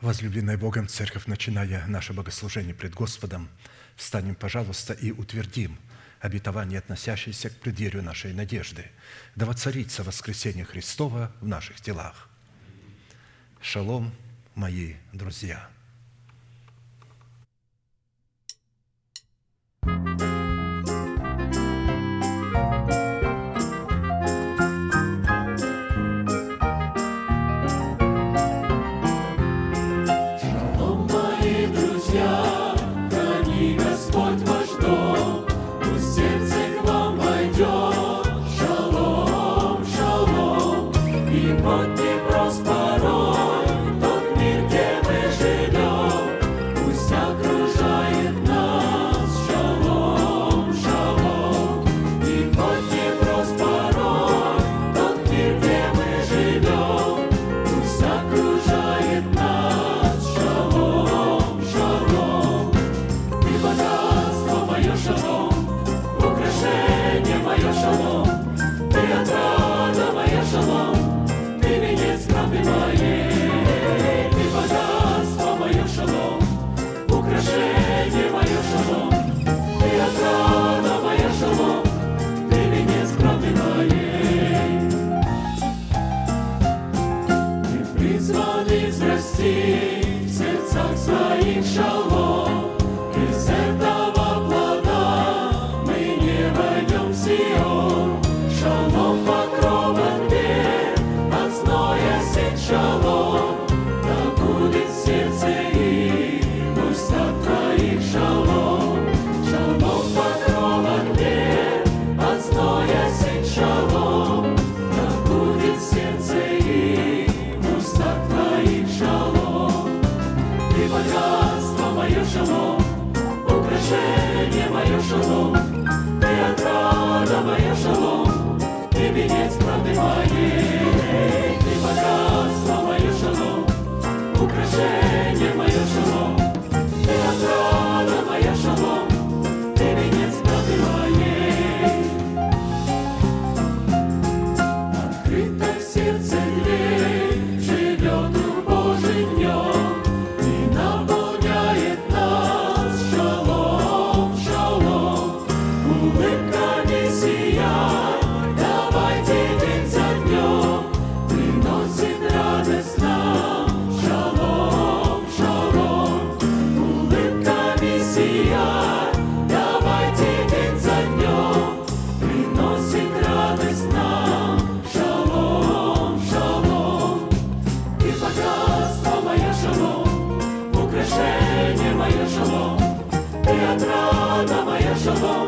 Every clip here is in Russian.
Возлюбленная Богом Церковь, начиная наше богослужение пред Господом, встанем, пожалуйста, и утвердим обетование, относящееся к преддверию нашей надежды. Да воцарится воскресение Христова в наших телах. Шалом, мои друзья! Shalom.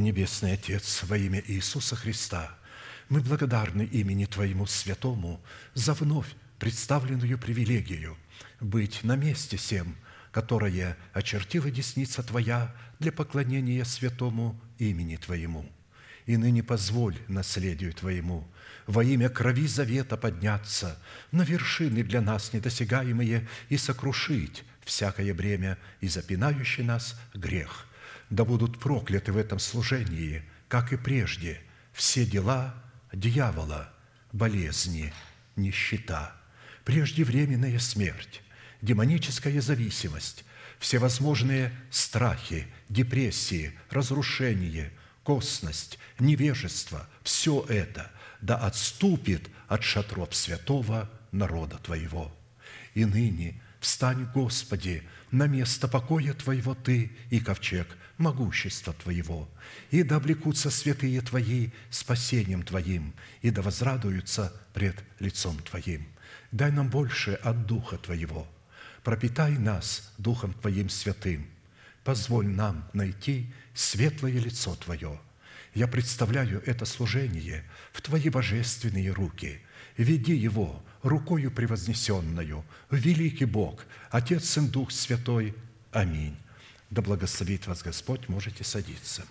Небесный Отец, во имя Иисуса Христа, мы благодарны имени Твоему Святому за вновь представленную привилегию быть на месте всем, которое очертила десница Твоя для поклонения святому имени Твоему. И ныне позволь наследию Твоему во имя крови завета подняться на вершины для нас недосягаемые и сокрушить всякое бремя и запинающий нас грех – да будут прокляты в этом служении, как и прежде, все дела дьявола, болезни, нищета, преждевременная смерть, демоническая зависимость, всевозможные страхи, депрессии, разрушение, косность, невежество – все это да отступит от шатров святого народа Твоего. И ныне встань, Господи, на место покоя Твоего Ты и ковчег могущества Твоего, и да облекутся святые Твои спасением Твоим, и да возрадуются пред лицом Твоим. Дай нам больше от Духа Твоего, пропитай нас Духом Твоим святым, позволь нам найти светлое лицо Твое. Я представляю это служение в Твои божественные руки. Веди его рукою превознесенную, великий Бог, Отец, Сын, Дух Святой. Аминь. Да благословит вас Господь, можете садиться.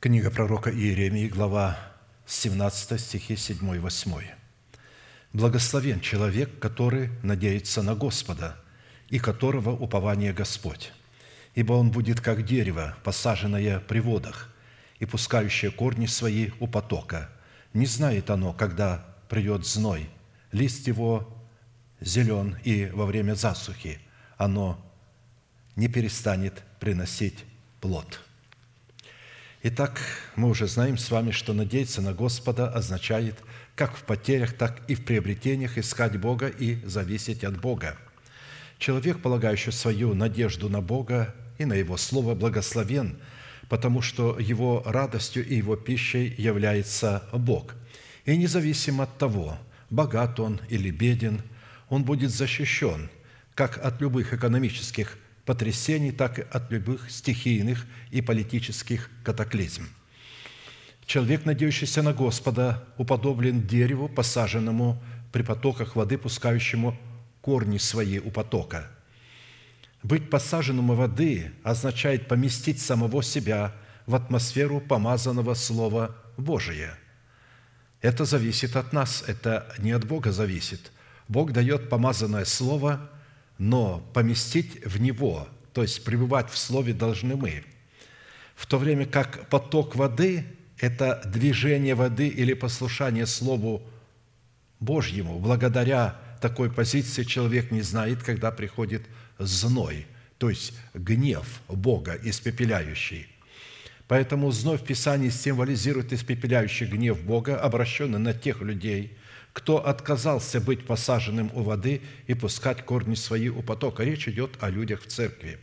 Книга пророка Иеремии, глава 17, стихи 7 и 8. «Благословен человек, который надеется на Господа, и которого упование Господь, ибо он будет как дерево, посаженное при водах, и пускающее корни свои у потока. Не знает оно, когда придет зной, лист его зелен и во время засухи оно не перестанет приносить плод. Итак, мы уже знаем с вами, что надеяться на Господа означает как в потерях, так и в приобретениях искать Бога и зависеть от Бога. Человек, полагающий свою надежду на Бога и на Его Слово, благословен, потому что его радостью и его пищей является Бог. И независимо от того, богат он или беден, он будет защищен как от любых экономических потрясений, так и от любых стихийных и политических катаклизм. Человек, надеющийся на Господа, уподоблен дереву, посаженному при потоках воды, пускающему корни свои у потока. Быть посаженным у воды означает поместить самого себя в атмосферу помазанного Слова Божия. Это зависит от нас, это не от Бога зависит. Бог дает помазанное Слово – но поместить в него, то есть пребывать в Слове должны мы. В то время как поток воды – это движение воды или послушание Слову Божьему. Благодаря такой позиции человек не знает, когда приходит зной, то есть гнев Бога испепеляющий. Поэтому зной в Писании символизирует испепеляющий гнев Бога, обращенный на тех людей, кто отказался быть посаженным у воды и пускать корни свои у потока. Речь идет о людях в церкви.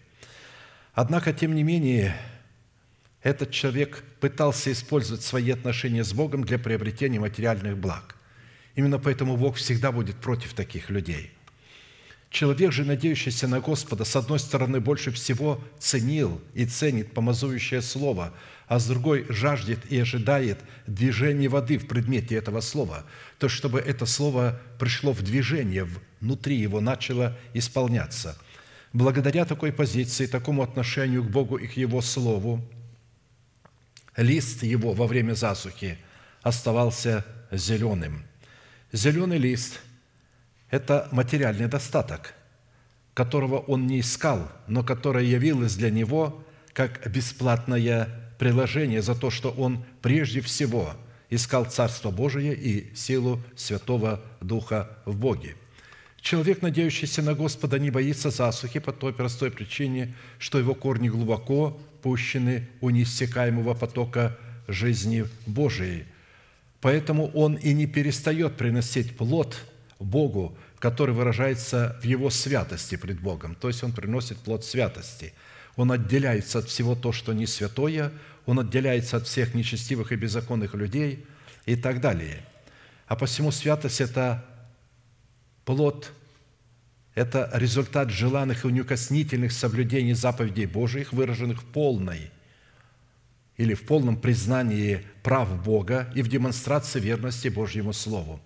Однако, тем не менее, этот человек пытался использовать свои отношения с Богом для приобретения материальных благ. Именно поэтому Бог всегда будет против таких людей. Человек же, надеющийся на Господа, с одной стороны, больше всего ценил и ценит помазующее слово – а с другой жаждет и ожидает движения воды в предмете этого слова, то чтобы это слово пришло в движение, внутри его начало исполняться. Благодаря такой позиции, такому отношению к Богу и к Его Слову, лист его во время засухи оставался зеленым. Зеленый лист – это материальный достаток, которого он не искал, но которое явилось для него как бесплатная приложение за то, что он прежде всего искал Царство Божие и силу Святого Духа в Боге. Человек, надеющийся на Господа, не боится засухи по той простой причине, что его корни глубоко пущены у неиссякаемого потока жизни Божией. Поэтому он и не перестает приносить плод Богу, который выражается в его святости пред Богом. То есть он приносит плод святости – он отделяется от всего то, что не святое, он отделяется от всех нечестивых и беззаконных людей и так далее. А посему святость – это плод, это результат желанных и неукоснительных соблюдений заповедей Божьих, выраженных в полной или в полном признании прав Бога и в демонстрации верности Божьему Слову.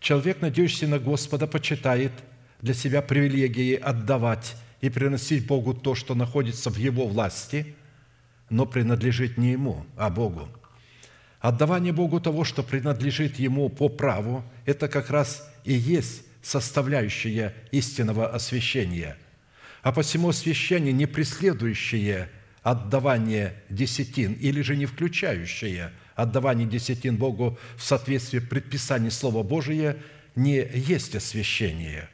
Человек, надеющийся на Господа, почитает для себя привилегии отдавать и приносить Богу то, что находится в Его власти, но принадлежит не Ему, а Богу. Отдавание Богу того, что принадлежит Ему по праву, это как раз и есть составляющая истинного освящения. А посему освящение, не преследующее отдавание десятин или же не включающее отдавание десятин Богу в соответствии предписаний Слова Божия, не есть освящение –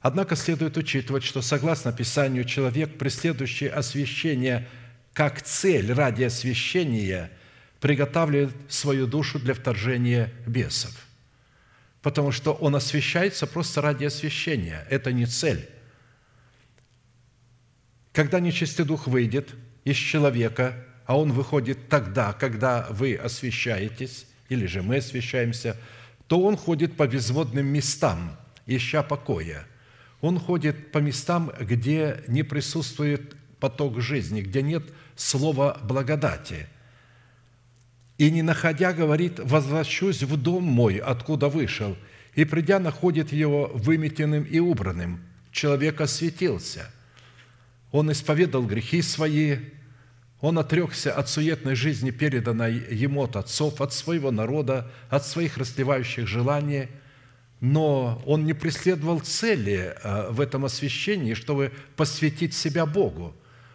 Однако следует учитывать, что согласно Писанию, человек, преследующий освящение как цель ради освящения, приготавливает свою душу для вторжения бесов. Потому что он освящается просто ради освящения. Это не цель. Когда нечистый дух выйдет из человека, а он выходит тогда, когда вы освящаетесь, или же мы освящаемся, то он ходит по безводным местам, ища покоя – он ходит по местам, где не присутствует поток жизни, где нет слова благодати. И не находя, говорит, «Возвращусь в дом мой, откуда вышел», и, придя, находит его выметенным и убранным. Человек осветился. Он исповедал грехи свои, он отрекся от суетной жизни, переданной ему от отцов, от своего народа, от своих расливающих желаний – но он не преследовал цели э, в этом освящении, чтобы посвятить себя Богу.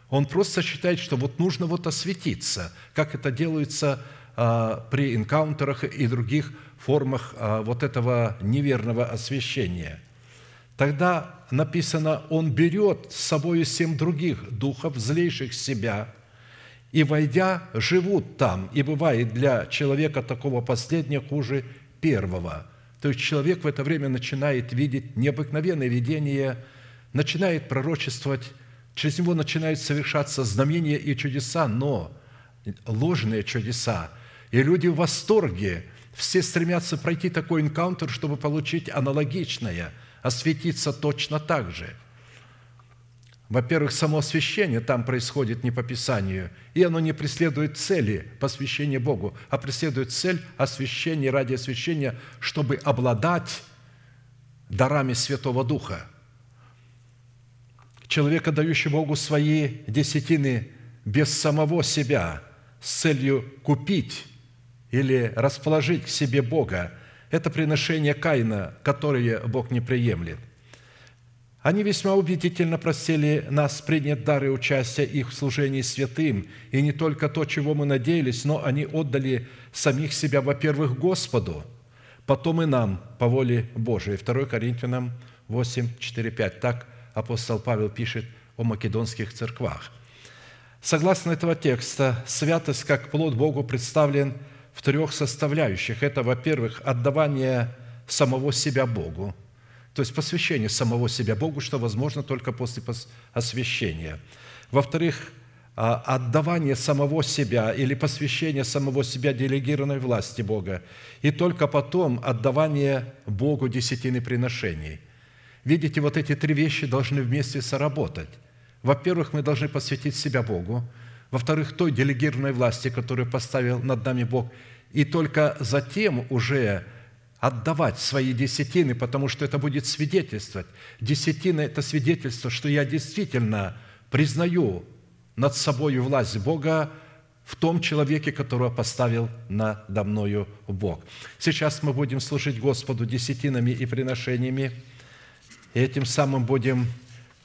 Он просто считает, что вот нужно вот осветиться, как это делается э, при энкаунтерах и других формах э, вот этого неверного освящения – тогда написано, Он берет с собой семь других духов, злейших себя, и, войдя, живут там. И бывает для человека такого последнего хуже первого. То есть человек в это время начинает видеть необыкновенное видение, начинает пророчествовать, через него начинают совершаться знамения и чудеса, но ложные чудеса. И люди в восторге, все стремятся пройти такой энкаунтер, чтобы получить аналогичное, осветиться точно так же – во-первых, само освящение там происходит не по Писанию, и оно не преследует цели посвящения Богу, а преследует цель освящения ради освящения, чтобы обладать дарами Святого Духа. Человека, дающий Богу свои десятины без самого себя, с целью купить или расположить к себе Бога, это приношение Каина, которое Бог не приемлет – они весьма убедительно просили нас принять дары участия их в служении святым, и не только то, чего мы надеялись, но они отдали самих себя, во-первых, Господу, потом и нам по воле Божией. 2 Коринфянам 8, 4, 5. Так апостол Павел пишет о македонских церквах. Согласно этого текста, святость как плод Богу представлен в трех составляющих. Это, во-первых, отдавание самого себя Богу – то есть посвящение самого себя Богу, что возможно только после освящения. Во-вторых, а, отдавание самого себя или посвящение самого себя делегированной власти Бога. И только потом отдавание Богу десятины приношений. Видите, вот эти три вещи должны вместе соработать. Во-первых, мы должны посвятить себя Богу. Во-вторых, той делегированной власти, которую поставил над нами Бог. И только затем уже отдавать свои десятины, потому что это будет свидетельствовать. Десятина – это свидетельство, что я действительно признаю над собой власть Бога в том человеке, которого поставил надо мною Бог. Сейчас мы будем служить Господу десятинами и приношениями, и этим самым будем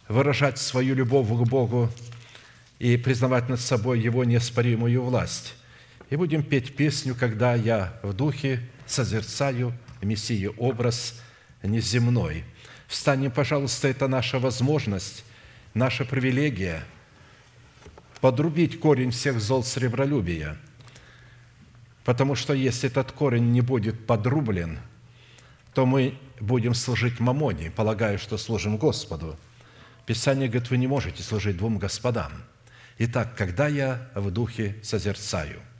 выражать свою любовь к Богу и признавать над собой Его неоспоримую власть. И будем петь песню, когда я в духе созерцаю – Мессии образ неземной. Встанем, пожалуйста, это наша возможность, наша привилегия подрубить корень всех зол сребролюбия. Потому что если этот корень не будет подрублен, то мы будем служить мамоне, полагая, что служим Господу. Писание говорит, вы не можете служить двум господам. Итак, когда я в духе созерцаю –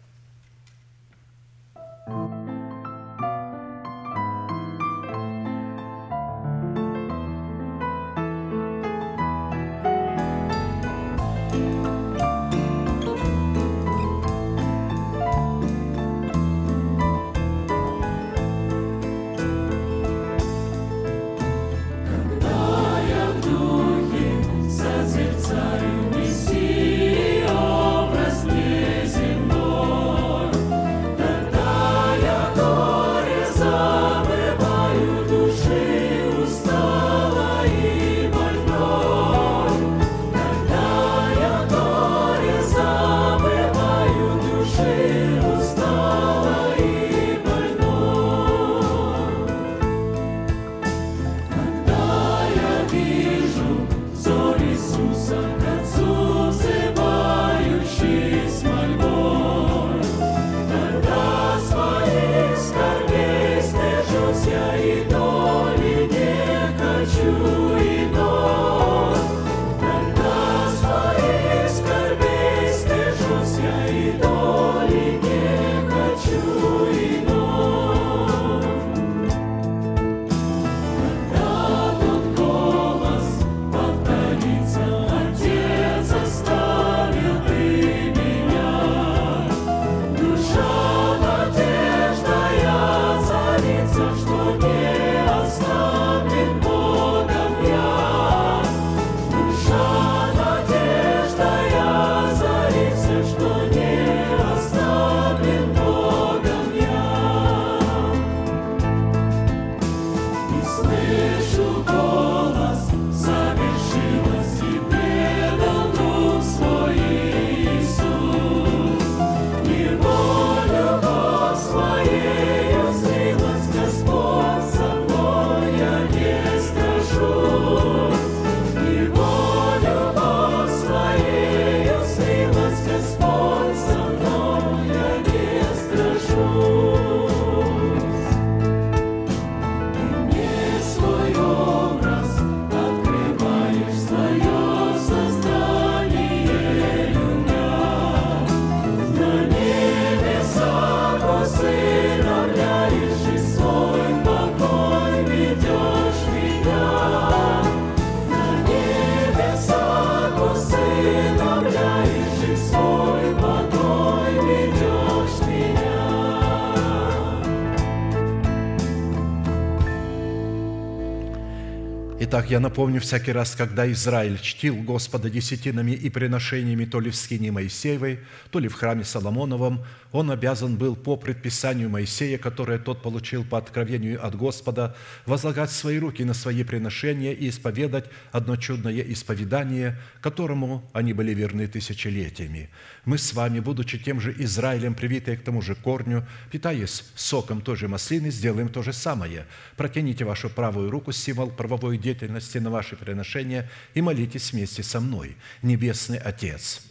Я напомню всякий раз, когда Израиль чтил Господа десятинами и приношениями то ли в скине Моисеевой, то ли в храме Соломоновом, он обязан был по предписанию Моисея, которое тот получил по откровению от Господа, возлагать свои руки на свои приношения и исповедать одно чудное исповедание, которому они были верны тысячелетиями. Мы с вами, будучи тем же Израилем, привитые к тому же корню, питаясь соком той же маслины, сделаем то же самое. Протяните вашу правую руку, символ правовой деятельности на ваши приношения и молитесь вместе со мной. Небесный Отец,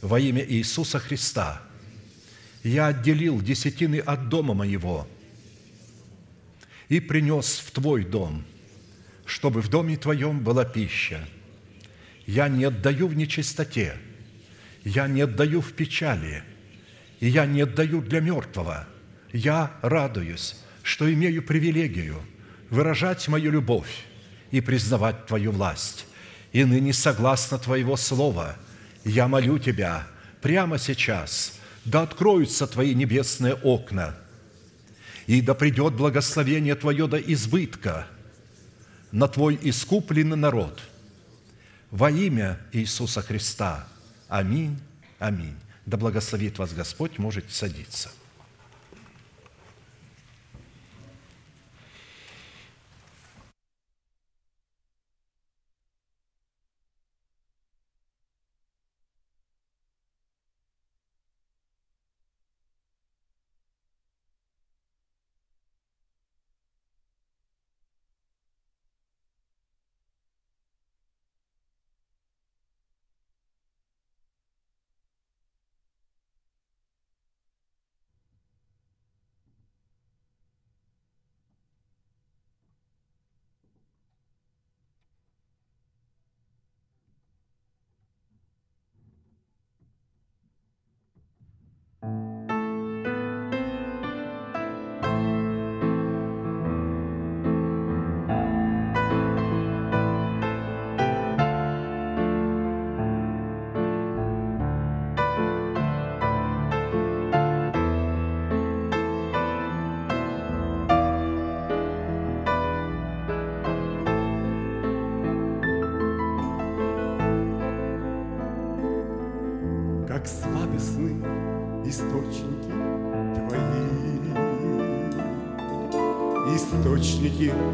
во имя Иисуса Христа, я отделил десятины от дома моего и принес в Твой дом, чтобы в доме Твоем была пища. Я не отдаю в нечистоте, я не отдаю в печали, и я не отдаю для мертвого. Я радуюсь, что имею привилегию выражать мою любовь и признавать Твою власть. И ныне, согласно Твоего слова, я молю Тебя прямо сейчас, да откроются Твои небесные окна, и да придет благословение Твое до избытка на Твой искупленный народ. Во имя Иисуса Христа. Аминь. Аминь. Да благословит вас Господь, можете садиться.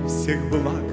Всех благ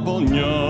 Japonia.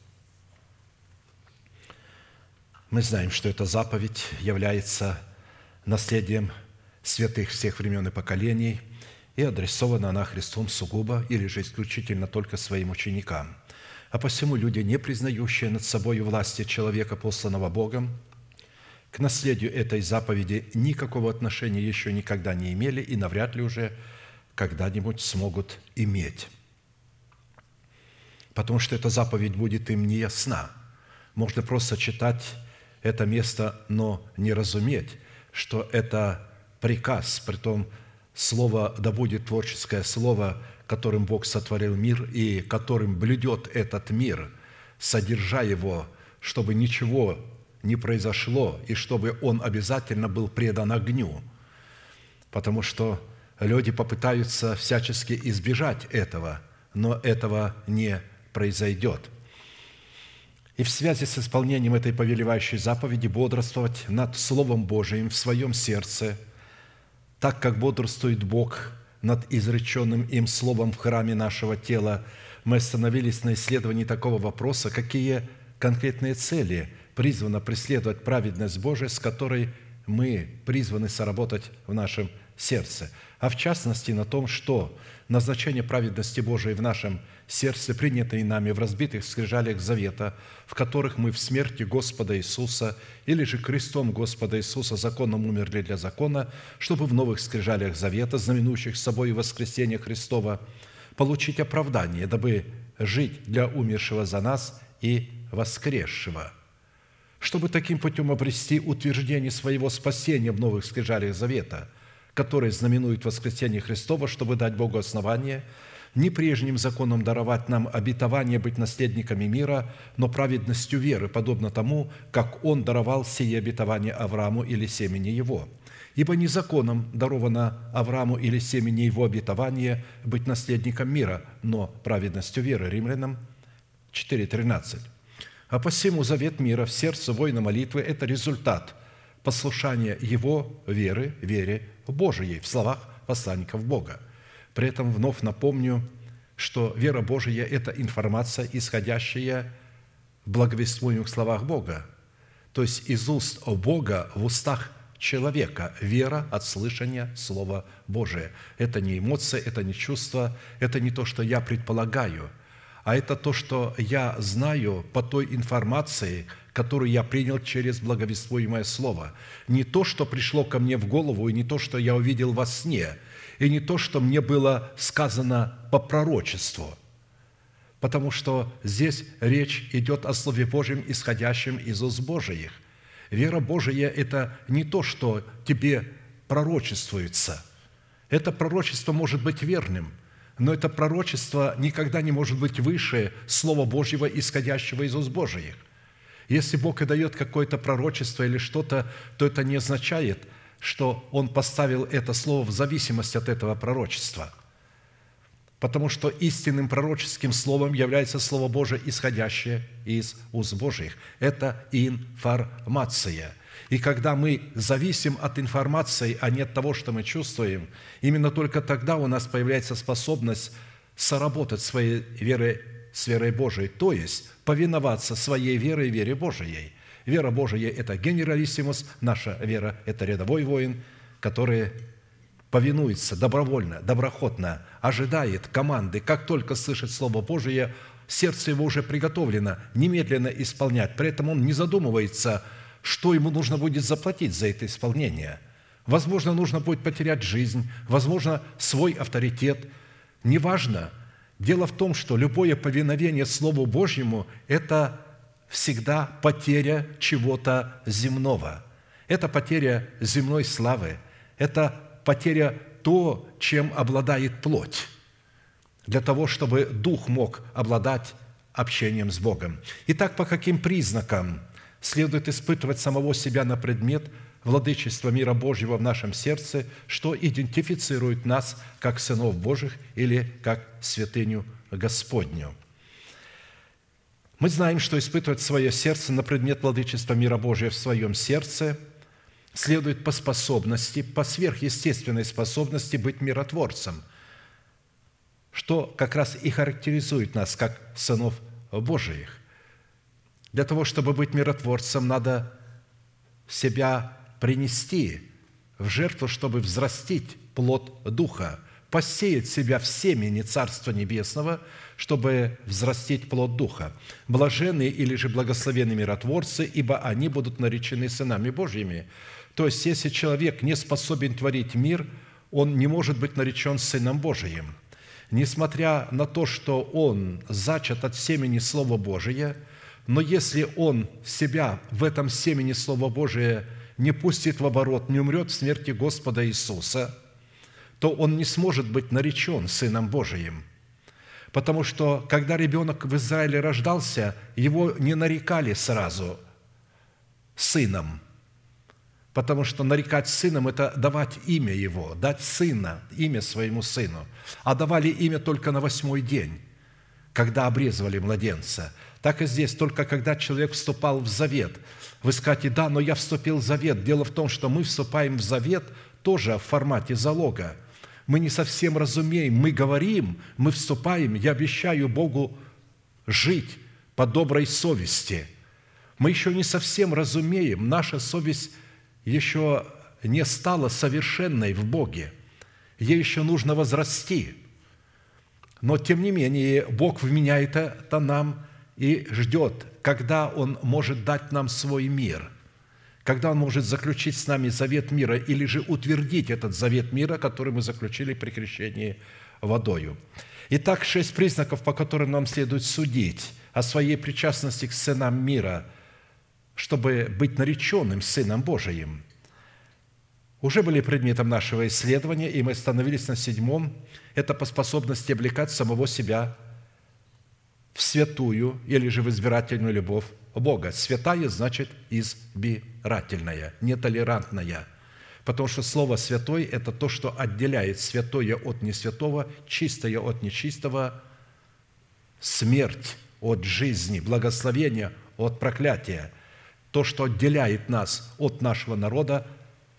мы знаем, что эта заповедь является наследием святых всех времен и поколений, и адресована она Христом сугубо или же исключительно только своим ученикам. А посему люди, не признающие над собой власти человека, посланного Богом, к наследию этой заповеди никакого отношения еще никогда не имели и навряд ли уже когда-нибудь смогут иметь. Потому что эта заповедь будет им не ясна. Можно просто читать это место, но не разуметь, что это приказ, при том слово «да будет творческое слово», которым Бог сотворил мир и которым блюдет этот мир, содержа его, чтобы ничего не произошло и чтобы он обязательно был предан огню. Потому что люди попытаются всячески избежать этого, но этого не произойдет – и в связи с исполнением этой повелевающей заповеди бодрствовать над Словом Божиим в своем сердце, так как бодрствует Бог над изреченным им Словом в храме нашего тела, мы остановились на исследовании такого вопроса, какие конкретные цели призвано преследовать праведность Божия, с которой мы призваны соработать в нашем сердце, а в частности на том, что назначение праведности Божией в нашем сердце, принятые нами в разбитых скрижалях завета, в которых мы в смерти Господа Иисуса или же крестом Господа Иисуса законом умерли для закона, чтобы в новых скрижалях завета, знаменующих собой воскресение Христова, получить оправдание, дабы жить для умершего за нас и воскресшего, чтобы таким путем обрести утверждение своего спасения в новых скрижалях завета – которые знаменуют воскресение Христова, чтобы дать Богу основание – не прежним законом даровать нам обетование быть наследниками мира, но праведностью веры, подобно тому, как Он даровал сие обетование Аврааму или семени его. Ибо не законом даровано Аврааму или семени его обетование быть наследником мира, но праведностью веры. Римлянам 4.13. А посему завет мира в сердце воина молитвы – это результат послушания его веры, вере Божией в словах посланников Бога – при этом вновь напомню, что вера Божия – это информация, исходящая в благовествуемых словах Бога. То есть из уст о Бога в устах человека. Вера от слышания Слова Божия. Это не эмоция, это не чувство, это не то, что я предполагаю, а это то, что я знаю по той информации, которую я принял через благовествуемое Слово. Не то, что пришло ко мне в голову, и не то, что я увидел во сне – и не то, что мне было сказано по пророчеству, потому что здесь речь идет о Слове Божьем, исходящем из уст Божиих. Вера Божия – это не то, что тебе пророчествуется. Это пророчество может быть верным, но это пророчество никогда не может быть выше Слова Божьего, исходящего из уст Божиих. Если Бог и дает какое-то пророчество или что-то, то это не означает – что он поставил это слово в зависимость от этого пророчества. Потому что истинным пророческим словом является Слово Божие, исходящее из уст Божьих. Это информация. И когда мы зависим от информации, а не от того, что мы чувствуем, именно только тогда у нас появляется способность соработать своей верой с верой Божией, то есть повиноваться своей верой и вере Божией – Вера Божия – это генералиссимус, наша вера – это рядовой воин, который повинуется добровольно, доброходно, ожидает команды, как только слышит Слово Божие, сердце его уже приготовлено немедленно исполнять. При этом он не задумывается, что ему нужно будет заплатить за это исполнение. Возможно, нужно будет потерять жизнь, возможно, свой авторитет. Неважно. Дело в том, что любое повиновение Слову Божьему – это всегда потеря чего-то земного. Это потеря земной славы, это потеря то, чем обладает плоть, для того, чтобы дух мог обладать общением с Богом. Итак, по каким признакам следует испытывать самого себя на предмет владычества мира Божьего в нашем сердце, что идентифицирует нас как сынов Божьих или как святыню Господню – мы знаем, что испытывать свое сердце на предмет владычества мира Божия в своем сердце следует по способности, по сверхъестественной способности быть миротворцем, что как раз и характеризует нас как сынов Божиих. Для того, чтобы быть миротворцем, надо себя принести в жертву, чтобы взрастить плод Духа, посеять себя в семени Царства Небесного – чтобы взрастить плод Духа. Блаженные или же благословенные миротворцы, ибо они будут наречены сынами Божьими. То есть, если человек не способен творить мир, он не может быть наречен Сыном Божиим. Несмотря на то, что он зачат от семени Слова Божия, но если он себя в этом семени Слова Божия не пустит в оборот, не умрет в смерти Господа Иисуса, то он не сможет быть наречен Сыном Божиим – Потому что, когда ребенок в Израиле рождался, его не нарекали сразу сыном. Потому что нарекать сыном – это давать имя его, дать сына, имя своему сыну. А давали имя только на восьмой день, когда обрезывали младенца. Так и здесь, только когда человек вступал в завет. Вы скажете, да, но я вступил в завет. Дело в том, что мы вступаем в завет тоже в формате залога – мы не совсем разумеем, мы говорим, мы вступаем, я обещаю Богу жить по доброй совести. Мы еще не совсем разумеем, наша совесть еще не стала совершенной в Боге. Ей еще нужно возрасти. Но, тем не менее, Бог вменяет это нам и ждет, когда Он может дать нам свой мир – когда Он может заключить с нами завет мира или же утвердить этот завет мира, который мы заключили при крещении водою. Итак, шесть признаков, по которым нам следует судить о своей причастности к сынам мира, чтобы быть нареченным Сыном Божиим. уже были предметом нашего исследования, и мы остановились на седьмом. Это по способности облекать самого себя святую или же в избирательную любовь Бога. Святая значит избирательная, нетолерантная. Потому что слово «святой» – это то, что отделяет святое от несвятого, чистое от нечистого, смерть от жизни, благословение от проклятия. То, что отделяет нас от нашего народа,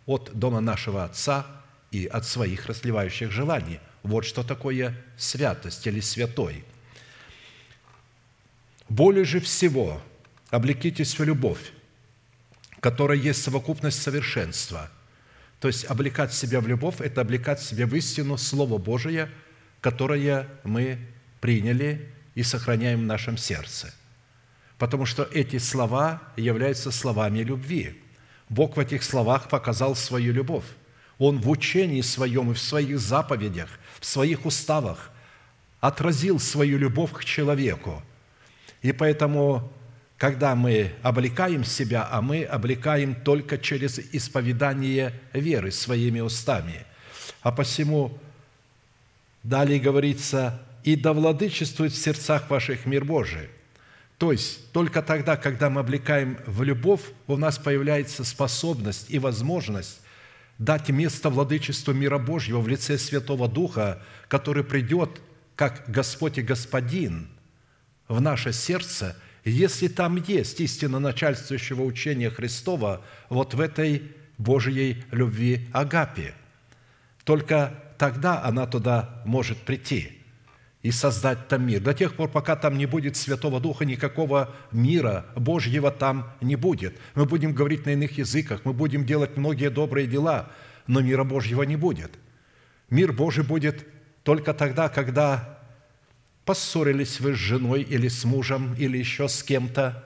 от дома нашего Отца и от своих расливающих желаний. Вот что такое святость или святой. Более же всего облекитесь в любовь, которая есть совокупность совершенства. То есть облекать себя в любовь – это облекать себя в истину Слово Божие, которое мы приняли и сохраняем в нашем сердце. Потому что эти слова являются словами любви. Бог в этих словах показал свою любовь. Он в учении своем и в своих заповедях, в своих уставах отразил свою любовь к человеку. И поэтому, когда мы облекаем себя, а мы облекаем только через исповедание веры своими устами. А посему далее говорится, «И да владычествует в сердцах ваших мир Божий». То есть только тогда, когда мы облекаем в любовь, у нас появляется способность и возможность дать место владычеству мира Божьего в лице Святого Духа, который придет как Господь и Господин в наше сердце, если там есть истина начальствующего учения Христова вот в этой Божьей любви Агапе. Только тогда она туда может прийти – и создать там мир. До тех пор, пока там не будет Святого Духа, никакого мира Божьего там не будет. Мы будем говорить на иных языках, мы будем делать многие добрые дела, но мира Божьего не будет. Мир Божий будет только тогда, когда поссорились вы с женой или с мужем, или еще с кем-то,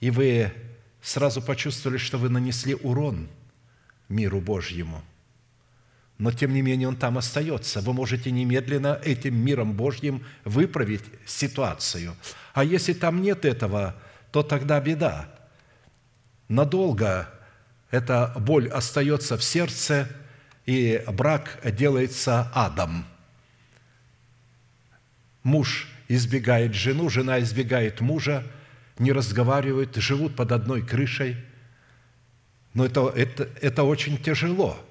и вы сразу почувствовали, что вы нанесли урон миру Божьему – но тем не менее он там остается. Вы можете немедленно этим миром Божьим выправить ситуацию. А если там нет этого, то тогда беда. Надолго эта боль остается в сердце, и брак делается адом. Муж избегает жену, жена избегает мужа, не разговаривают, живут под одной крышей. Но это, это, это очень тяжело –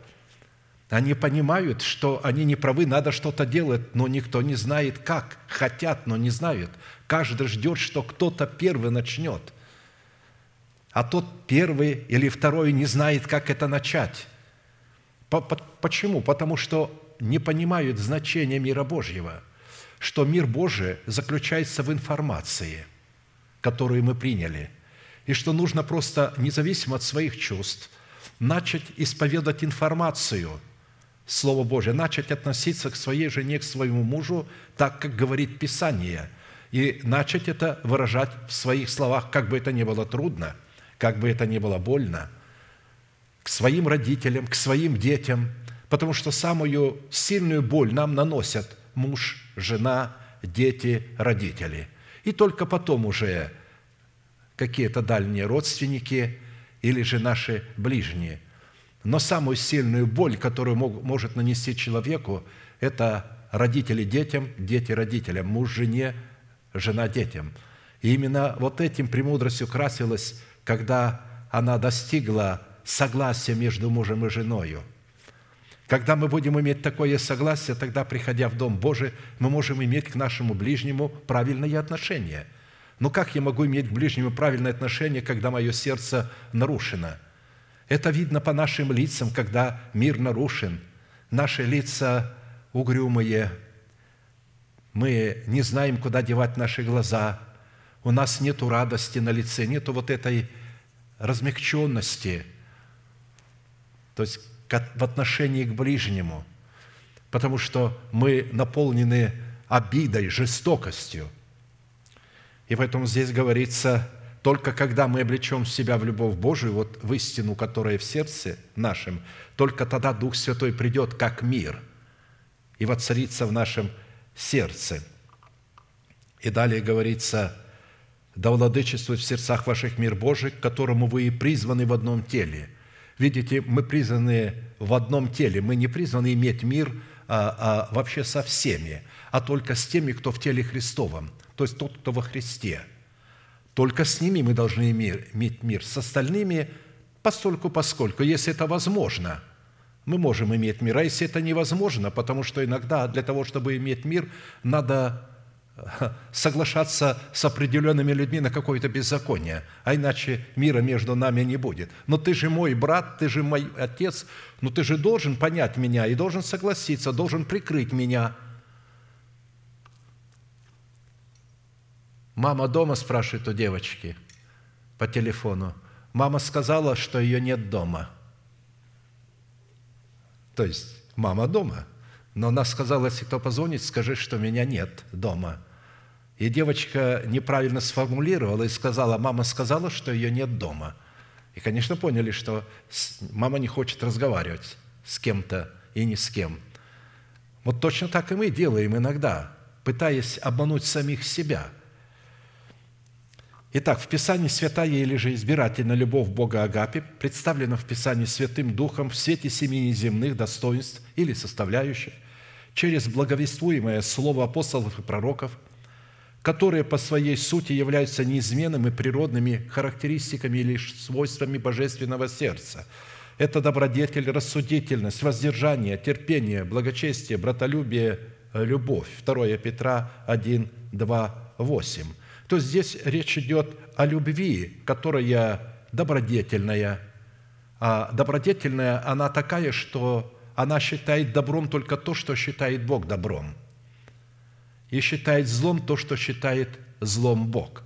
они понимают, что они не правы, надо что-то делать, но никто не знает как. Хотят, но не знают. Каждый ждет, что кто-то первый начнет. А тот первый или второй не знает, как это начать. Почему? Потому что не понимают значения мира Божьего, что мир Божий заключается в информации, которую мы приняли, и что нужно просто, независимо от своих чувств, начать исповедать информацию – Слово Божие, начать относиться к своей жене, к своему мужу так, как говорит Писание, и начать это выражать в своих словах, как бы это ни было трудно, как бы это ни было больно, к своим родителям, к своим детям, потому что самую сильную боль нам наносят муж, жена, дети, родители. И только потом уже какие-то дальние родственники или же наши ближние – но самую сильную боль, которую мог, может нанести человеку, это родители детям, дети родителям, муж жене, жена детям. И именно вот этим премудростью красилась, когда она достигла согласия между мужем и женою. Когда мы будем иметь такое согласие, тогда, приходя в Дом Божий, мы можем иметь к нашему ближнему правильные отношения. Но как я могу иметь к ближнему правильное отношение, когда мое сердце нарушено – это видно по нашим лицам, когда мир нарушен. Наши лица угрюмые, мы не знаем, куда девать наши глаза, у нас нет радости на лице, нет вот этой размягченности, то есть в отношении к ближнему, потому что мы наполнены обидой, жестокостью. И поэтому здесь говорится – только когда мы облечем себя в любовь Божию, вот в истину, которая в сердце нашем, только тогда Дух Святой придет как мир и воцарится в нашем сердце. И далее говорится, да владычествует в сердцах ваших мир Божий, к которому вы и призваны в одном теле. Видите, мы призваны в одном теле, мы не призваны иметь мир а, а, вообще со всеми, а только с теми, кто в теле Христовом, то есть тот, кто во Христе. Только с ними мы должны иметь мир, с остальными постольку поскольку, если это возможно – мы можем иметь мир. А если это невозможно, потому что иногда для того, чтобы иметь мир, надо соглашаться с определенными людьми на какое-то беззаконие, а иначе мира между нами не будет. Но ты же мой брат, ты же мой отец, но ты же должен понять меня и должен согласиться, должен прикрыть меня. Мама дома спрашивает у девочки по телефону. Мама сказала, что ее нет дома. То есть мама дома. Но она сказала, если кто позвонит, скажи, что меня нет дома – и девочка неправильно сформулировала и сказала, мама сказала, что ее нет дома. И, конечно, поняли, что мама не хочет разговаривать с кем-то и ни с кем. Вот точно так и мы делаем иногда, пытаясь обмануть самих себя. Итак, в Писании святая или же избирательная любовь Бога Агапи представлена в Писании Святым Духом в свете семи неземных достоинств или составляющих, через благовествуемое слово апостолов и пророков – которые по своей сути являются неизменными природными характеристиками или свойствами божественного сердца. Это добродетель, рассудительность, воздержание, терпение, благочестие, братолюбие, любовь. 2 Петра 1, 2, 8. То здесь речь идет о любви, которая добродетельная. А добродетельная, она такая, что она считает добром только то, что считает Бог добром – и считает злом то, что считает злом Бог.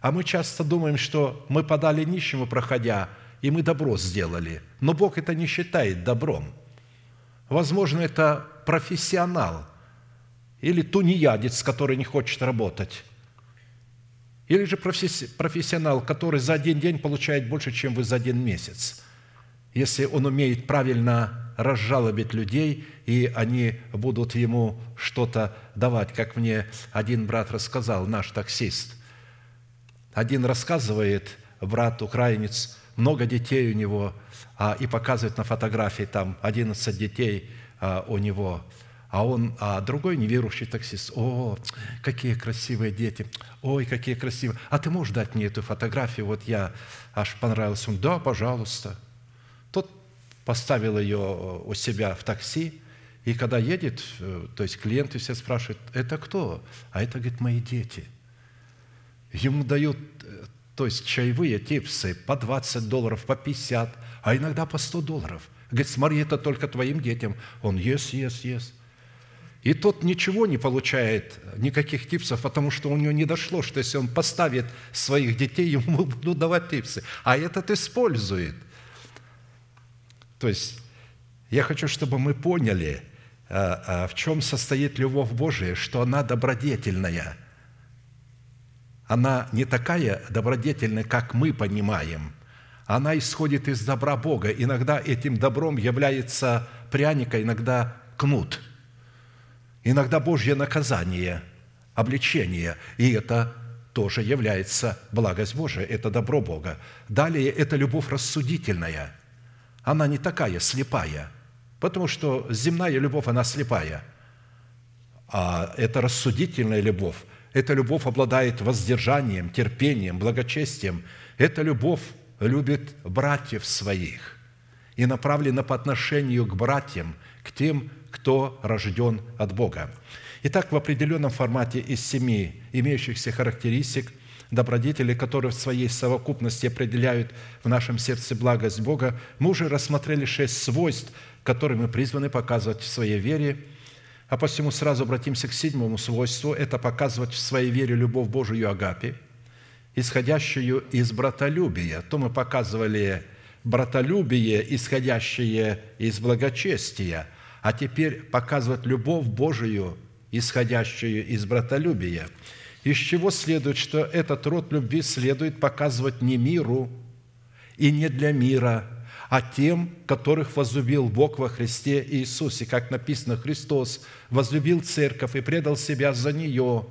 А мы часто думаем, что мы подали нищему, проходя, и мы добро сделали. Но Бог это не считает добром. Возможно, это профессионал или тунеядец, который не хочет работать. Или же профессионал, который за один день получает больше, чем вы за один месяц. Если он умеет правильно разжалобить людей, и они будут ему что-то давать. Как мне один брат рассказал, наш таксист. Один рассказывает, брат украинец, много детей у него, а, и показывает на фотографии, там 11 детей а, у него, а он, а другой неверующий таксист, о, какие красивые дети, ой, какие красивые, а ты можешь дать мне эту фотографию, вот я аж понравился, он, да, пожалуйста – поставил ее у себя в такси, и когда едет, э, то есть клиенты все спрашивают, это кто? А это, говорит, мои дети. Ему дают, э, то есть чаевые типсы по 20 долларов, по 50, а иногда по 100 долларов. Говорит, смотри, это только твоим детям. Он, ес, ес, ес. И тот ничего не получает, никаких типсов, потому что у него не дошло, что если он поставит своих детей, ему будут давать типсы. А этот использует – то есть я хочу, чтобы мы поняли, а, а, в чем состоит любовь Божия, что она добродетельная. Она не такая добродетельная, как мы понимаем. Она исходит из добра Бога. Иногда этим добром является пряника, иногда кнут. Иногда Божье наказание, обличение. И это тоже является благость Божия, это добро Бога. Далее это любовь рассудительная – она не такая слепая, потому что земная любовь, она слепая. А это рассудительная любовь. Эта любовь обладает воздержанием, терпением, благочестием. Эта любовь любит братьев своих и направлена по отношению к братьям, к тем, кто рожден от Бога. Итак, в определенном формате из семи имеющихся характеристик добродетели, которые в своей совокупности определяют в нашем сердце благость Бога, мы уже рассмотрели шесть свойств, которые мы призваны показывать в своей вере. А посему сразу обратимся к седьмому свойству – это показывать в своей вере любовь Божию Агапи, исходящую из братолюбия. То мы показывали братолюбие, исходящее из благочестия, а теперь показывать любовь Божию, исходящую из братолюбия – из чего следует, что этот род любви следует показывать не миру и не для мира, а тем, которых возлюбил Бог во Христе Иисусе. Как написано, Христос возлюбил церковь и предал себя за нее.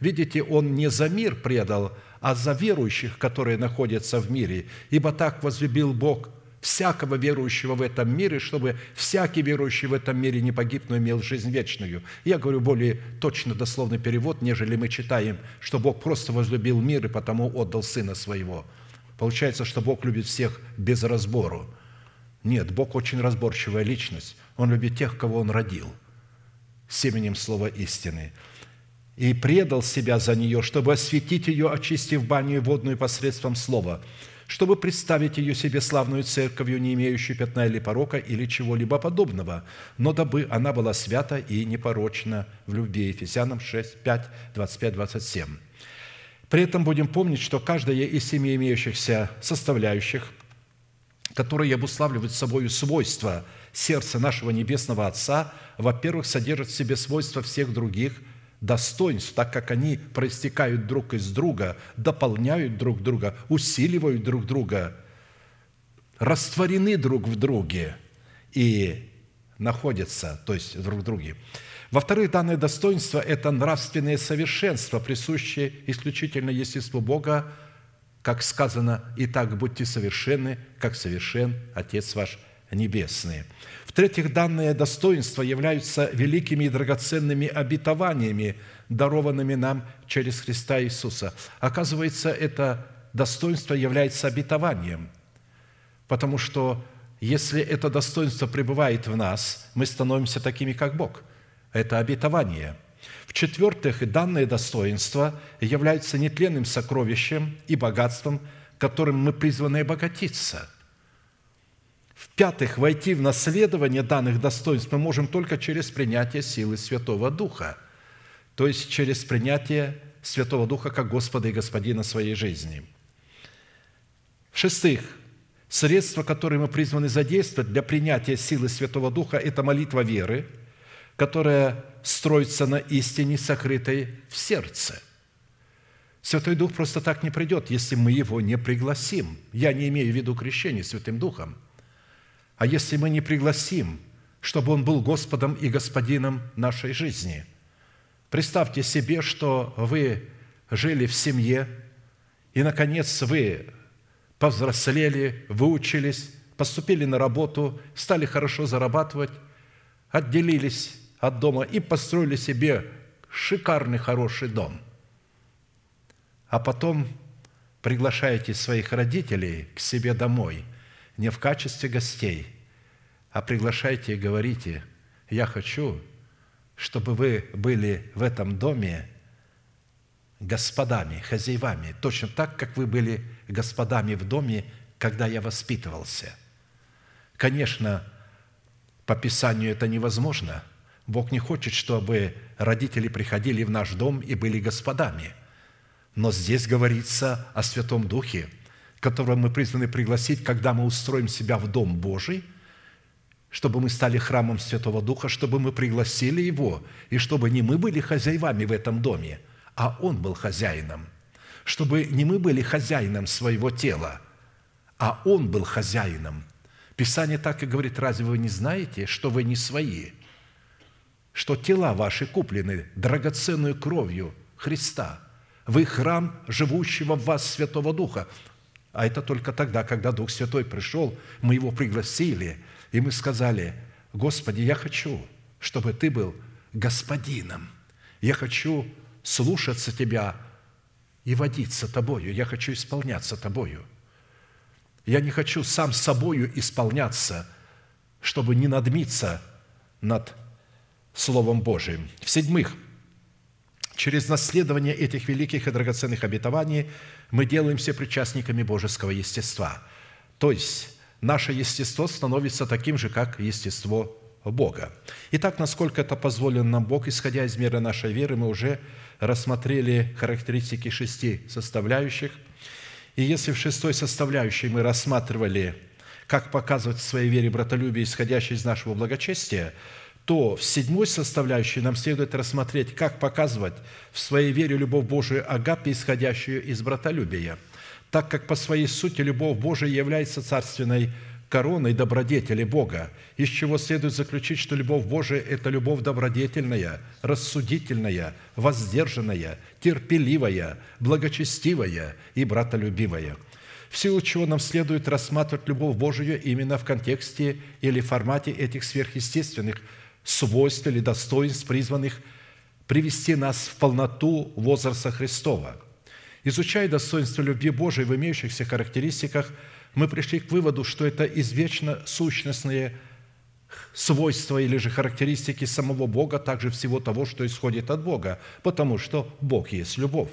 Видите, Он не за мир предал, а за верующих, которые находятся в мире. Ибо так возлюбил Бог всякого верующего в этом мире, чтобы всякий верующий в этом мире не погиб, но имел жизнь вечную. Я говорю более точно дословный перевод, нежели мы читаем, что Бог просто возлюбил мир и потому отдал Сына Своего. Получается, что Бог любит всех без разбору. Нет, Бог очень разборчивая личность. Он любит тех, кого Он родил семенем слова истины и предал себя за нее, чтобы осветить ее, очистив баню водную посредством слова – чтобы представить ее себе славную церковью, не имеющую пятна или порока или чего-либо подобного, но дабы она была свята и непорочна в любви. Ефесянам 6, 5, 25, 27. При этом будем помнить, что каждая из семи имеющихся составляющих, которые обуславливают собой свойства сердца нашего Небесного Отца, во-первых, содержат в себе свойства всех других – достоинств, так как они проистекают друг из друга, дополняют друг друга, усиливают друг друга, растворены друг в друге и находятся, то есть друг в друге. Во-вторых, данное достоинство – это нравственное совершенство, присущее исключительно естеству Бога, как сказано, «И так будьте совершенны, как совершен Отец ваш Небесный». В-третьих, данные достоинства являются великими и драгоценными обетованиями, дарованными нам через Христа Иисуса. Оказывается, это достоинство является обетованием, потому что если это достоинство пребывает в нас, мы становимся такими, как Бог. Это обетование. В-четвертых, данное достоинство является нетленным сокровищем и богатством, которым мы призваны обогатиться – в-пятых, войти в наследование данных достоинств мы можем только через принятие силы Святого Духа, то есть через принятие Святого Духа как Господа и Господина своей жизни. В-шестых, средства, которые мы призваны задействовать для принятия силы Святого Духа – это молитва веры, которая строится на истине, сокрытой в сердце – Святой Дух просто так не придет, если мы его не пригласим. Я не имею в виду крещение Святым Духом – а если мы не пригласим, чтобы Он был Господом и Господином нашей жизни? Представьте себе, что вы жили в семье, и, наконец, вы повзрослели, выучились, поступили на работу, стали хорошо зарабатывать, отделились от дома и построили себе шикарный, хороший дом. А потом приглашаете своих родителей к себе домой – не в качестве гостей, а приглашайте и говорите, я хочу, чтобы вы были в этом доме господами, хозяевами, точно так, как вы были господами в доме, когда я воспитывался. Конечно, по Писанию это невозможно. Бог не хочет, чтобы родители приходили в наш дом и были господами. Но здесь говорится о Святом Духе – которого мы призваны пригласить, когда мы устроим себя в Дом Божий, чтобы мы стали храмом Святого Духа, чтобы мы пригласили Его, и чтобы не мы были хозяевами в этом доме, а Он был хозяином. Чтобы не мы были хозяином своего тела, а Он был хозяином. Писание так и говорит, разве вы не знаете, что вы не свои, что тела ваши куплены драгоценную кровью Христа – вы храм живущего в вас Святого Духа. А это только тогда, когда Дух Святой пришел, мы Его пригласили, и мы сказали, Господи, я хочу, чтобы Ты был Господином. Я хочу слушаться Тебя и водиться Тобою. Я хочу исполняться Тобою. Я не хочу сам собою исполняться, чтобы не надмиться над Словом Божиим. В-седьмых, через наследование этих великих и драгоценных обетований – мы делаемся причастниками божеского естества. То есть наше естество становится таким же, как естество Бога. Итак, насколько это позволено нам Бог, исходя из меры нашей веры, мы уже рассмотрели характеристики шести составляющих. И если в шестой составляющей мы рассматривали, как показывать в своей вере братолюбие, исходящее из нашего благочестия – то в седьмой составляющей нам следует рассмотреть, как показывать в своей вере любовь Божию Агапе, исходящую из братолюбия, так как по своей сути любовь Божия является царственной короной добродетели Бога, из чего следует заключить, что любовь Божия – это любовь добродетельная, рассудительная, воздержанная, терпеливая, благочестивая и братолюбивая. в силу чего нам следует рассматривать любовь Божию именно в контексте или формате этих сверхъестественных свойств или достоинств, призванных привести нас в полноту возраста Христова. Изучая достоинство любви Божией в имеющихся характеристиках, мы пришли к выводу, что это извечно сущностные свойства или же характеристики самого Бога, также всего того, что исходит от Бога, потому что Бог есть любовь.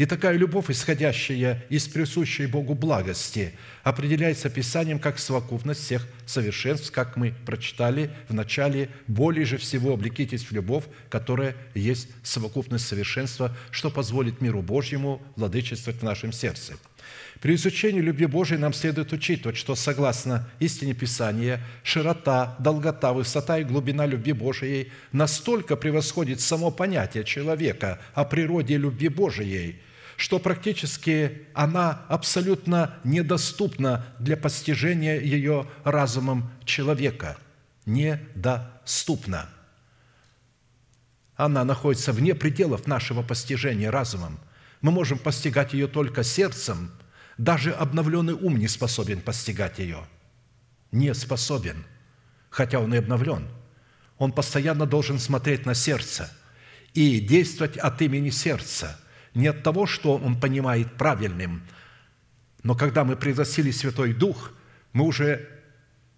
И такая любовь, исходящая из присущей Богу благости, определяется Писанием как совокупность всех совершенств, как мы прочитали в начале, более же всего облекитесь в любовь, которая есть совокупность совершенства, что позволит миру Божьему владычествовать в нашем сердце – при изучении любви Божией нам следует учитывать, что согласно истине Писания, широта, долгота, высота и глубина любви Божией настолько превосходит само понятие человека о природе любви Божией, что практически она абсолютно недоступна для постижения ее разумом человека. Недоступна. Она находится вне пределов нашего постижения разумом. Мы можем постигать ее только сердцем – даже обновленный ум не способен постигать ее. Не способен, хотя он и обновлен. Он постоянно должен смотреть на сердце и действовать от имени сердца, не от того, что он понимает правильным. Но когда мы пригласили Святой Дух, мы уже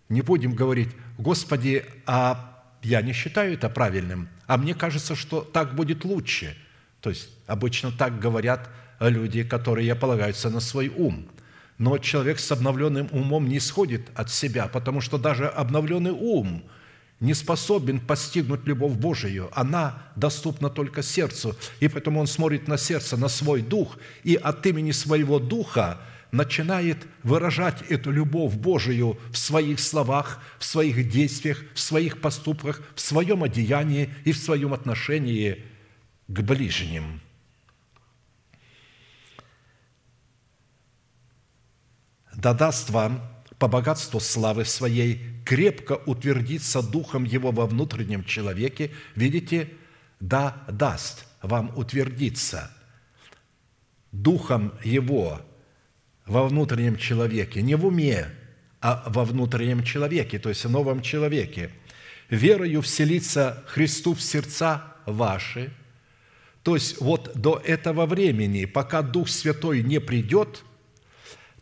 не будем говорить, «Господи, а я не считаю это правильным, а мне кажется, что так будет лучше». То есть обычно так говорят – люди, которые полагаются на свой ум. Но человек с обновленным умом не исходит от себя, потому что даже обновленный ум не способен постигнуть любовь Божию. Она доступна только сердцу. И поэтому он смотрит на сердце, на свой дух, и от имени своего духа начинает выражать эту любовь Божию в своих словах, в своих действиях, в своих поступках, в своем одеянии и в своем отношении к ближним – да даст вам по богатству славы своей крепко утвердиться духом его во внутреннем человеке. Видите, да даст вам утвердиться духом его во внутреннем человеке, не в уме, а во внутреннем человеке, то есть в новом человеке. Верою вселиться Христу в сердца ваши. То есть вот до этого времени, пока Дух Святой не придет –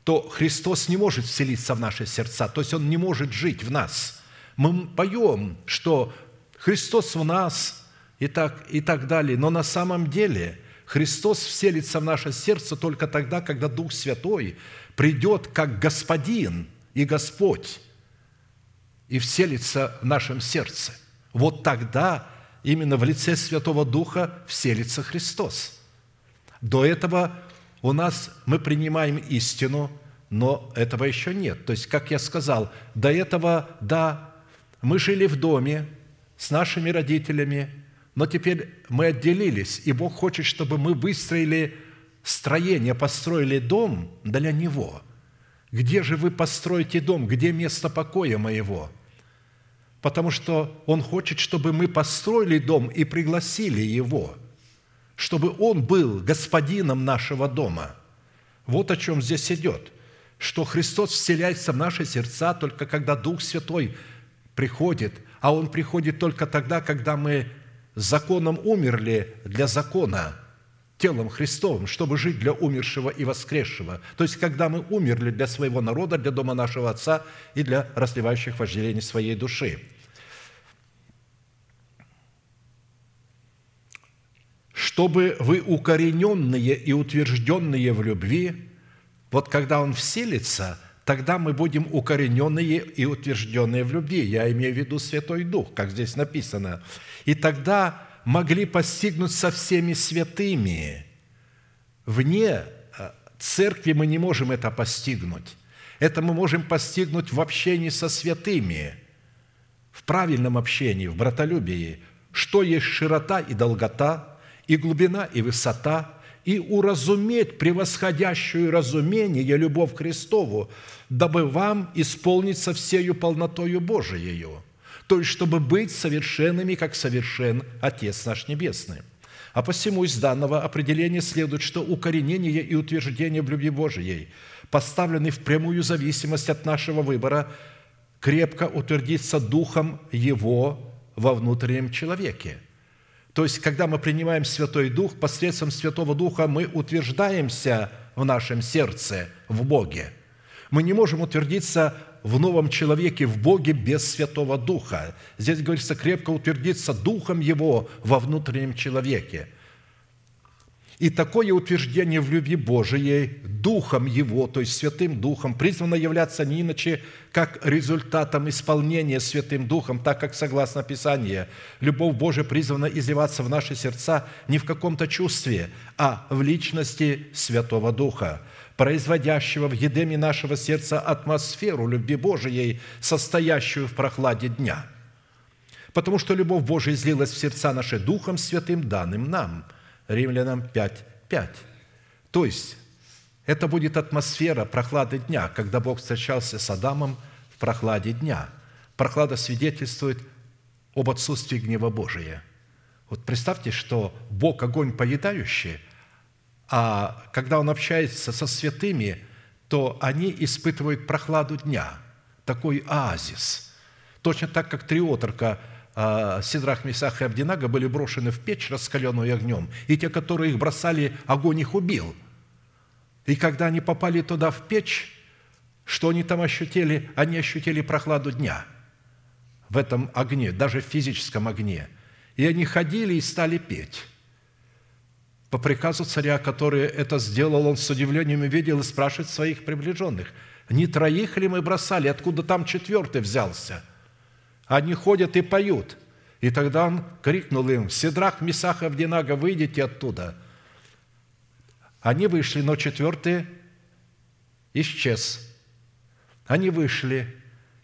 то Христос не может вселиться в наши сердца, то есть Он не может жить в нас. Мы поем, что Христос в нас и так, и так далее, но на самом деле Христос вселится в наше сердце только тогда, когда Дух Святой придет как Господин и Господь и вселится в нашем сердце. Вот тогда именно в лице Святого Духа вселится Христос. До этого у нас мы принимаем истину, но этого еще нет. То есть, как я сказал, до этого, да, мы жили в доме с нашими родителями, но теперь мы отделились, и Бог хочет, чтобы мы выстроили строение, построили дом для Него. Где же вы построите дом? Где место покоя моего? Потому что Он хочет, чтобы мы построили дом и пригласили Его – чтобы Он был господином нашего дома. Вот о чем здесь идет, что Христос вселяется в наши сердца только когда Дух Святой приходит, а Он приходит только тогда, когда мы законом умерли для закона, телом Христовым, чтобы жить для умершего и воскресшего. То есть, когда мы умерли для своего народа, для дома нашего Отца и для разливающих вожделений своей души. Чтобы вы укорененные и утвержденные в любви, вот когда Он вселится, тогда мы будем укорененные и утвержденные в любви. Я имею в виду Святой Дух, как здесь написано. И тогда могли постигнуть со всеми святыми. Вне э, церкви мы не можем это постигнуть. Это мы можем постигнуть в общении со святыми, в правильном общении, в братолюбии, что есть широта и долгота, и глубина, и высота, и уразуметь превосходящую разумение любовь к Христову, дабы вам исполниться всею полнотою Божиею, то есть, чтобы быть совершенными, как совершен Отец наш Небесный. А посему из данного определения следует, что укоренение и утверждение в любви Божией поставленный в прямую зависимость от нашего выбора, крепко утвердиться Духом Его во внутреннем человеке. То есть, когда мы принимаем Святой Дух, посредством Святого Духа мы утверждаемся в нашем сердце, в Боге. Мы не можем утвердиться в новом человеке, в Боге без Святого Духа. Здесь говорится, крепко утвердиться Духом Его во внутреннем человеке – и такое утверждение в любви Божией Духом Его, то есть Святым Духом, призвано являться не иначе, как результатом исполнения Святым Духом, так как, согласно Писанию, любовь Божия призвана изливаться в наши сердца не в каком-то чувстве, а в личности Святого Духа, производящего в едеме нашего сердца атмосферу любви Божией, состоящую в прохладе дня. Потому что любовь Божия излилась в сердца наши Духом Святым, данным нам – Римлянам 5, 5. То есть, это будет атмосфера прохлады дня, когда Бог встречался с Адамом в прохладе дня. Прохлада свидетельствует об отсутствии гнева Божия. Вот представьте, что Бог – огонь поедающий, а когда Он общается со святыми, то они испытывают прохладу дня, такой оазис. Точно так, как три отрока Сидрах, Месах и Абдинага были брошены в печь, раскаленную огнем, и те, которые их бросали, огонь их убил. И когда они попали туда в печь, что они там ощутили? Они ощутили прохладу дня в этом огне, даже в физическом огне. И они ходили и стали петь. По приказу царя, который это сделал, он с удивлением увидел и спрашивает своих приближенных, «Не троих ли мы бросали? Откуда там четвертый взялся?» Они ходят и поют. И тогда он крикнул им, «Седрах, Месах, Авдинага, выйдите оттуда!» Они вышли, но четвертый исчез. Они вышли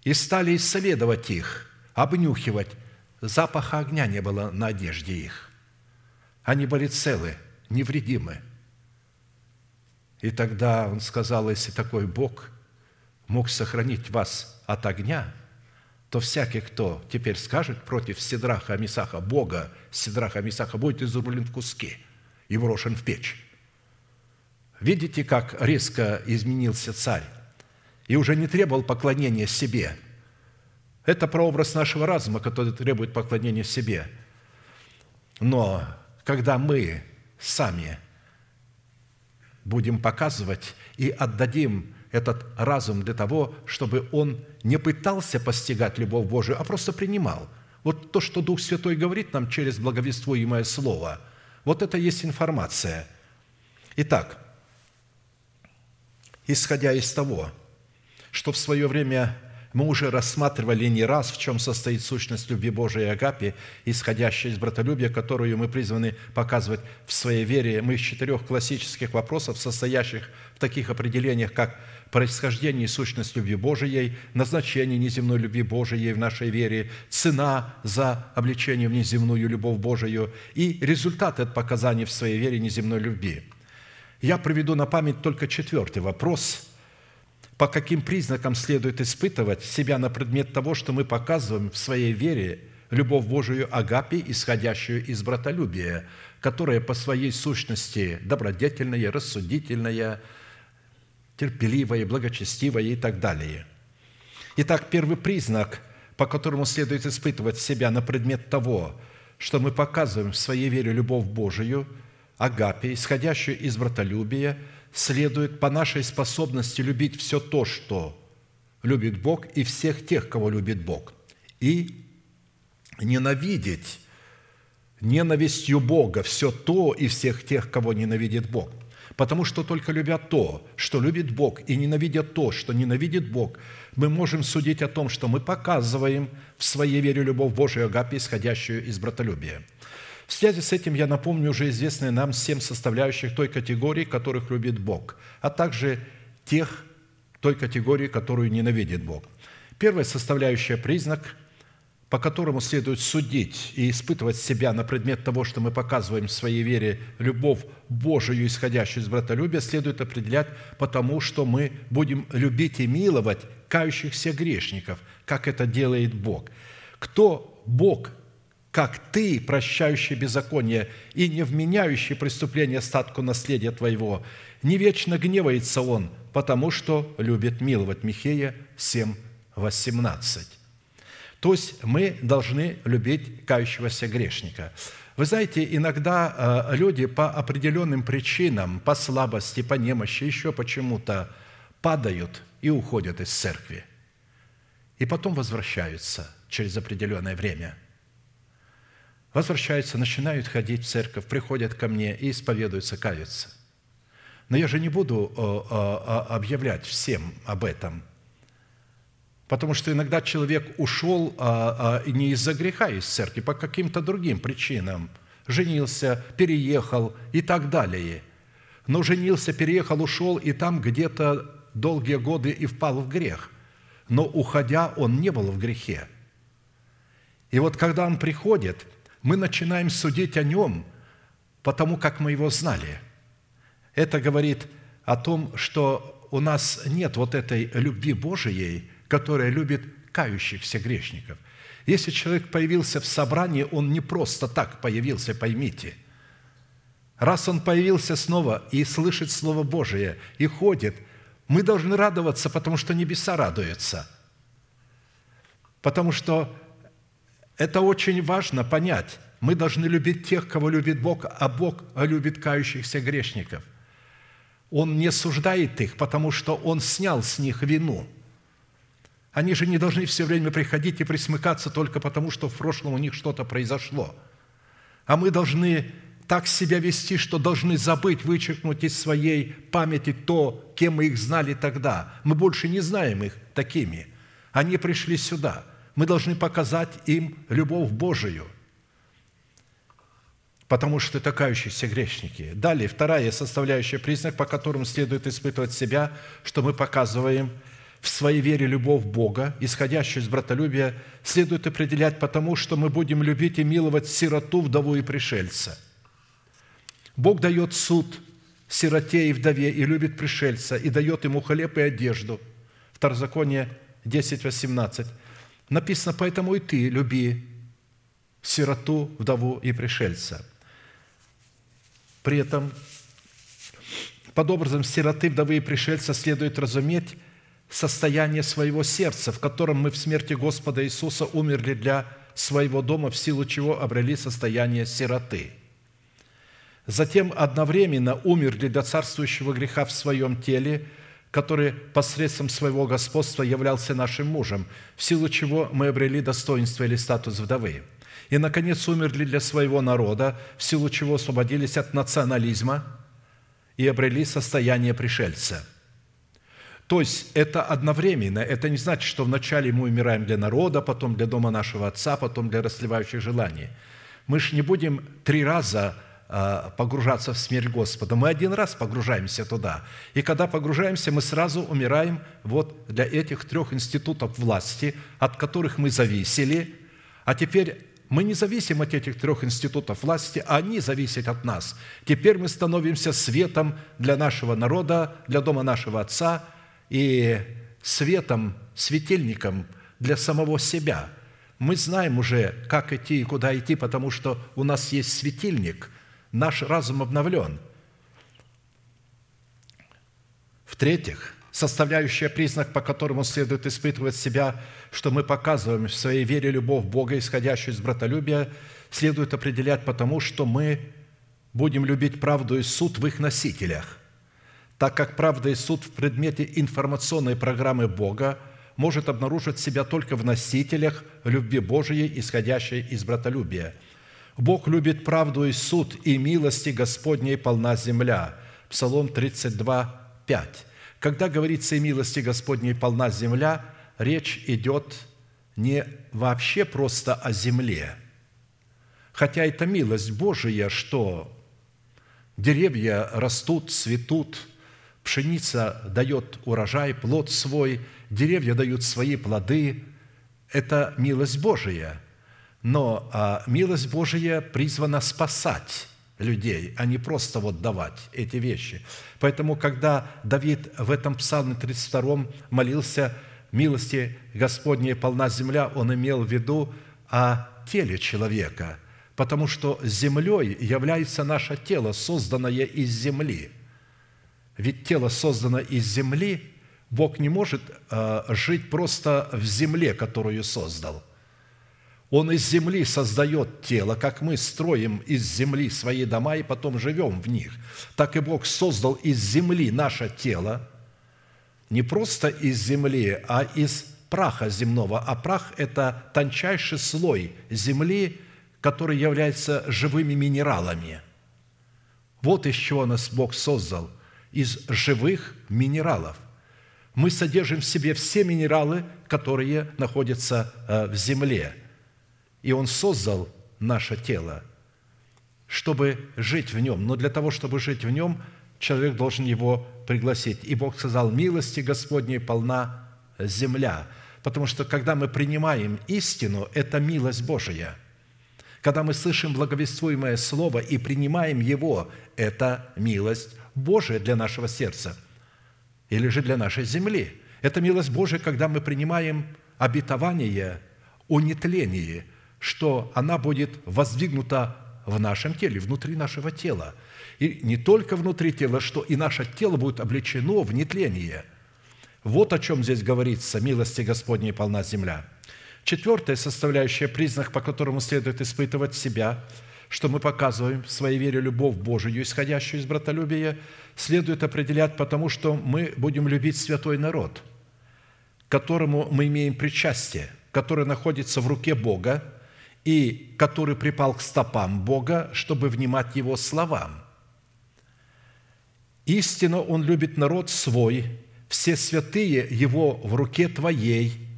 и стали исследовать их, обнюхивать. Запаха огня не было на одежде их. Они были целы, невредимы. И тогда он сказал, если такой Бог мог сохранить вас от огня – то всякий, кто теперь скажет против Сидраха Амисаха, Бога Сидраха Амисаха, будет изрублен в куски и брошен в печь. Видите, как резко изменился царь? И уже не требовал поклонения себе. Это прообраз нашего разума, который требует поклонения себе. Но когда мы сами будем показывать и отдадим этот разум для того, чтобы он не пытался постигать любовь Божию, а просто принимал. Вот то, что Дух Святой говорит нам через благовествуемое Слово, вот это есть информация. Итак, исходя из того, что в свое время мы уже рассматривали не раз, в чем состоит сущность любви Божией и Агапи, исходящая из братолюбия, которую мы призваны показывать в своей вере. Мы из четырех классических вопросов, состоящих в таких определениях, как происхождение и сущность любви Божией, назначение неземной любви Божией в нашей вере, цена за обличение в неземную любовь Божию и результаты от показаний в своей вере неземной любви. Я приведу на память только четвертый вопрос – по каким признакам следует испытывать себя на предмет того, что мы показываем в своей вере любовь Божию Агапи, исходящую из братолюбия, которая по своей сущности добродетельная, рассудительная, терпеливое, благочестивое и так далее. Итак, первый признак, по которому следует испытывать себя на предмет того, что мы показываем в своей вере любовь Божию, агапе, исходящую из братолюбия, следует по нашей способности любить все то, что любит Бог, и всех тех, кого любит Бог, и ненавидеть ненавистью Бога все то и всех тех, кого ненавидит Бог – Потому что только любя то, что любит Бог, и ненавидя то, что ненавидит Бог, мы можем судить о том, что мы показываем в своей вере любовь Божию Агапе, исходящую из братолюбия. В связи с этим я напомню уже известные нам семь составляющих той категории, которых любит Бог, а также тех той категории, которую ненавидит Бог. Первая составляющая – признак – по которому следует судить и испытывать себя на предмет того, что мы показываем в своей вере любовь Божию, исходящую из братолюбия, следует определять потому, что мы будем любить и миловать кающихся грешников, как это делает Бог. Кто Бог, как Ты, прощающий беззаконие и не вменяющий преступление статку наследия Твоего. Не вечно гневается Он, потому что любит миловать». Михея 7, 18. То есть мы должны любить кающегося грешника. Вы знаете, иногда э, люди по определенным причинам, по слабости, по немощи, еще почему-то падают и уходят из церкви. И потом возвращаются через определенное время. Возвращаются, начинают ходить в церковь, приходят ко мне и исповедуются, каются. Но я же не буду э, э, объявлять всем об этом – Потому что иногда человек ушел а, а, не из-за греха из церкви, по каким-то другим причинам. Женился, переехал и так далее. Но женился, переехал, ушел, и там где-то долгие годы и впал в грех. Но уходя, он не был в грехе. И вот когда он приходит, мы начинаем судить о нем, потому как мы его знали. Это говорит о том, что у нас нет вот этой любви Божией – которая любит кающихся грешников. Если человек появился в собрании, он не просто так появился, поймите. Раз он появился снова и слышит Слово Божие, и ходит, мы должны радоваться, потому что небеса радуются. Потому что это очень важно понять. Мы должны любить тех, кого любит Бог, а Бог любит кающихся грешников. Он не суждает их, потому что Он снял с них вину – они же не должны все время приходить и присмыкаться только потому, что в прошлом у них что-то произошло. А мы должны так себя вести, что должны забыть, вычеркнуть из своей памяти то, кем мы их знали тогда. Мы больше не знаем их такими. Они пришли сюда. Мы должны показать им любовь Божию, потому что это кающиеся грешники. Далее, вторая составляющая признак, по которому следует испытывать себя, что мы показываем – в своей вере любовь Бога, исходящую из братолюбия, следует определять потому, что мы будем любить и миловать сироту, вдову и пришельца. Бог дает суд сироте и вдове и любит пришельца, и дает ему хлеб и одежду. Второзаконие 10, 18. Написано, поэтому и ты люби сироту, вдову и пришельца. При этом, под образом сироты, вдовы и пришельца следует разуметь состояние своего сердца, в котором мы в смерти Господа Иисуса умерли для своего дома, в силу чего обрели состояние сироты. Затем одновременно умерли для царствующего греха в своем теле, который посредством своего господства являлся нашим мужем, в силу чего мы обрели достоинство или статус вдовы. И, наконец, умерли для своего народа, в силу чего освободились от национализма и обрели состояние пришельца – то есть это одновременно. Это не значит, что вначале мы умираем для народа, потом для дома нашего Отца, потом для расливающих желаний. Мы же не будем три раза а, погружаться в смерть Господа. Мы один раз погружаемся туда. И когда погружаемся, мы сразу умираем вот для этих трех институтов власти, от которых мы зависели. А теперь мы не зависим от этих трех институтов власти, а они зависят от нас. Теперь мы становимся светом для нашего народа, для дома нашего Отца – и светом, светильником для самого себя. Мы знаем уже, как идти и куда идти, потому что у нас есть светильник, наш разум обновлен. В-третьих, составляющая признак, по которому следует испытывать себя, что мы показываем в своей вере любовь Бога, исходящую из братолюбия, следует определять потому, что мы будем любить правду и суд в их носителях – так как правда и суд в предмете информационной программы Бога может обнаружить себя только в носителях любви Божией, исходящей из братолюбия. Бог любит правду и суд, и милости Господней полна земля. Псалом 32, 5. Когда говорится «и милости Господней полна земля», речь идет не вообще просто о земле, хотя это милость Божия, что деревья растут, цветут – пшеница дает урожай, плод свой, деревья дают свои плоды. Это милость Божия. Но а, милость Божия призвана спасать людей, а не просто вот давать эти вещи. Поэтому, когда Давид в этом псалме 32 молился «Милости Господней полна земля», он имел в виду о теле человека, потому что землей является наше тело, созданное из земли. Ведь тело создано из земли, Бог не может э, жить просто в земле, которую создал. Он из земли создает тело, как мы строим из земли свои дома и потом живем в них. Так и Бог создал из земли наше тело, не просто из земли, а из праха земного. А прах – это тончайший слой земли, который является живыми минералами. Вот из чего нас Бог создал – из живых минералов. Мы содержим в себе все минералы, которые находятся э, в земле – и Он создал наше тело, чтобы жить в нем. Но для того, чтобы жить в нем, человек должен его пригласить. И Бог сказал, милости Господней полна земля. Потому что когда мы принимаем истину, это милость Божия. Когда мы слышим благовествуемое Слово и принимаем его, это милость Божия для нашего сердца или же для нашей земли. Это милость Божия, когда мы принимаем обетование о нетлении – что она будет воздвигнута в нашем теле, внутри нашего тела. И не только внутри тела, что и наше тело будет облечено в нетление. Вот о чем здесь говорится. «Милости Господней полна земля». Четвертая составляющая, признак, по которому следует испытывать себя, что мы показываем в своей вере любовь Божию, исходящую из братолюбия, следует определять потому, что мы будем любить святой народ, которому мы имеем причастие, который находится в руке Бога, и который припал к стопам Бога, чтобы внимать Его словам. Истинно Он любит народ свой, все святые Его в руке Твоей,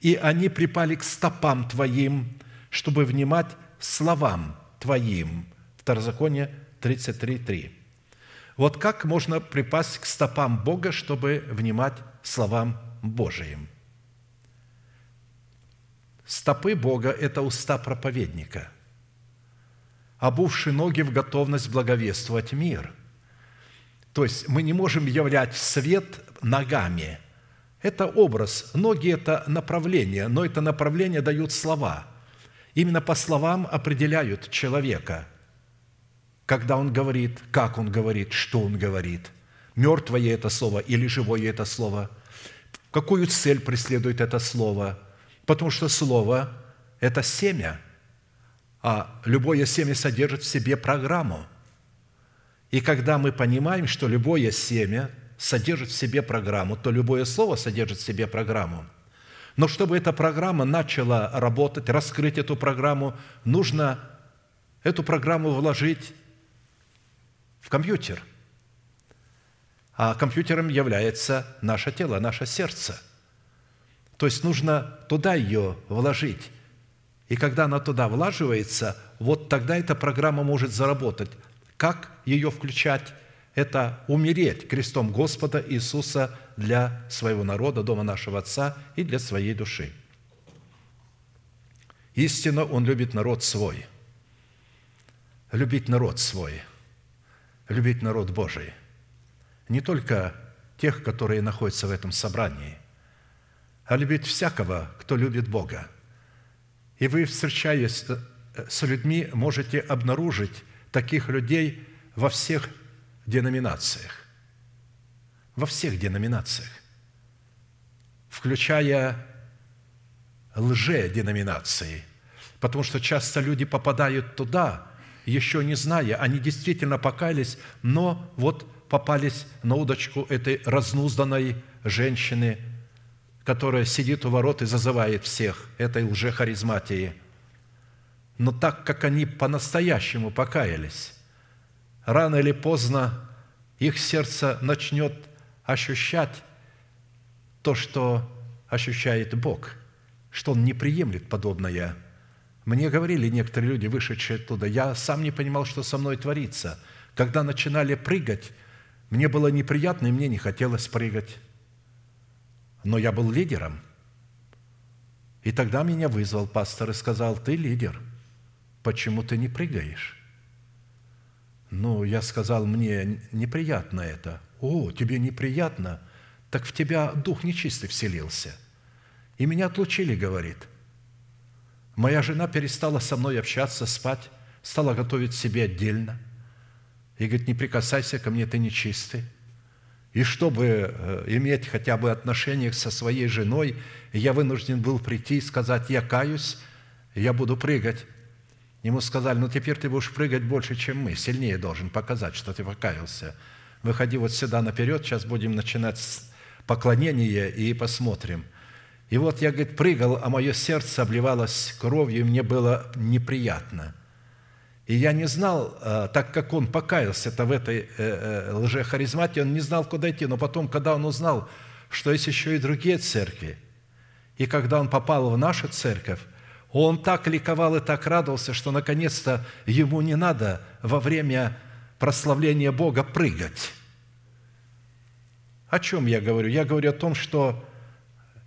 и они припали к стопам Твоим, чтобы внимать словам Твоим. Второзаконие 33.3. Вот как можно припасть к стопам Бога, чтобы внимать словам Божиим – Стопы Бога – это уста проповедника, обувши ноги в готовность благовествовать мир. То есть мы не можем являть свет ногами. Это образ. Ноги – это направление, но это направление дают слова. Именно по словам определяют человека, когда он говорит, как он говорит, что он говорит. Мертвое это слово или живое это слово. Какую цель преследует это слово – Потому что Слово – это семя, а любое семя содержит в себе программу. И когда мы понимаем, что любое семя содержит в себе программу, то любое слово содержит в себе программу. Но чтобы эта программа начала работать, раскрыть эту программу, нужно эту программу вложить в компьютер. А компьютером является наше тело, наше сердце – то есть нужно туда ее вложить. И когда она туда влаживается, вот тогда эта программа может заработать. Как ее включать? Это умереть крестом Господа Иисуса для своего народа, дома нашего Отца и для своей души. Истинно Он любит народ свой. Любить народ свой. Любить народ Божий. Не только тех, которые находятся в этом собрании – а любить всякого, кто любит Бога. И вы, встречаясь э, с людьми, можете обнаружить таких людей во всех деноминациях. Во всех деноминациях. Включая лже-деноминации. Потому что часто люди попадают туда, еще не зная, они действительно покаялись, но вот попались на удочку этой разнузданной женщины – которая сидит у ворот и зазывает всех этой лжехаризматии. Но так как они по-настоящему покаялись, рано или поздно их сердце начнет ощущать то, что ощущает Бог, что Он не приемлет подобное. Мне говорили некоторые люди, вышедшие оттуда, я сам не понимал, что со мной творится. Когда начинали прыгать, мне было неприятно, и мне не хотелось прыгать но я был лидером. И тогда меня вызвал пастор и сказал, ты лидер, почему ты не прыгаешь? Ну, я сказал, мне неприятно это. О, тебе неприятно? Так в тебя дух нечистый вселился. И меня отлучили, говорит. Моя жена перестала со мной общаться, спать, стала готовить себе отдельно. И говорит, не прикасайся ко мне, ты нечистый. И чтобы э, иметь хотя бы отношения со своей женой, я вынужден был прийти и сказать, я каюсь, я буду прыгать. Ему сказали, ну теперь ты будешь прыгать больше, чем мы, сильнее должен показать, что ты покаялся. Выходи вот сюда наперед, сейчас будем начинать с поклонения и посмотрим. И вот я, говорит, прыгал, а мое сердце обливалось кровью, и мне было неприятно. И я не знал, э, так как он покаялся-то в этой э, э, лжехаризмате, он не знал, куда идти. Но потом, когда он узнал, что есть еще и другие церкви, и когда он попал в нашу церковь, он так ликовал и так радовался, что наконец-то ему не надо во время прославления Бога прыгать. О чем я говорю? Я говорю о том, что,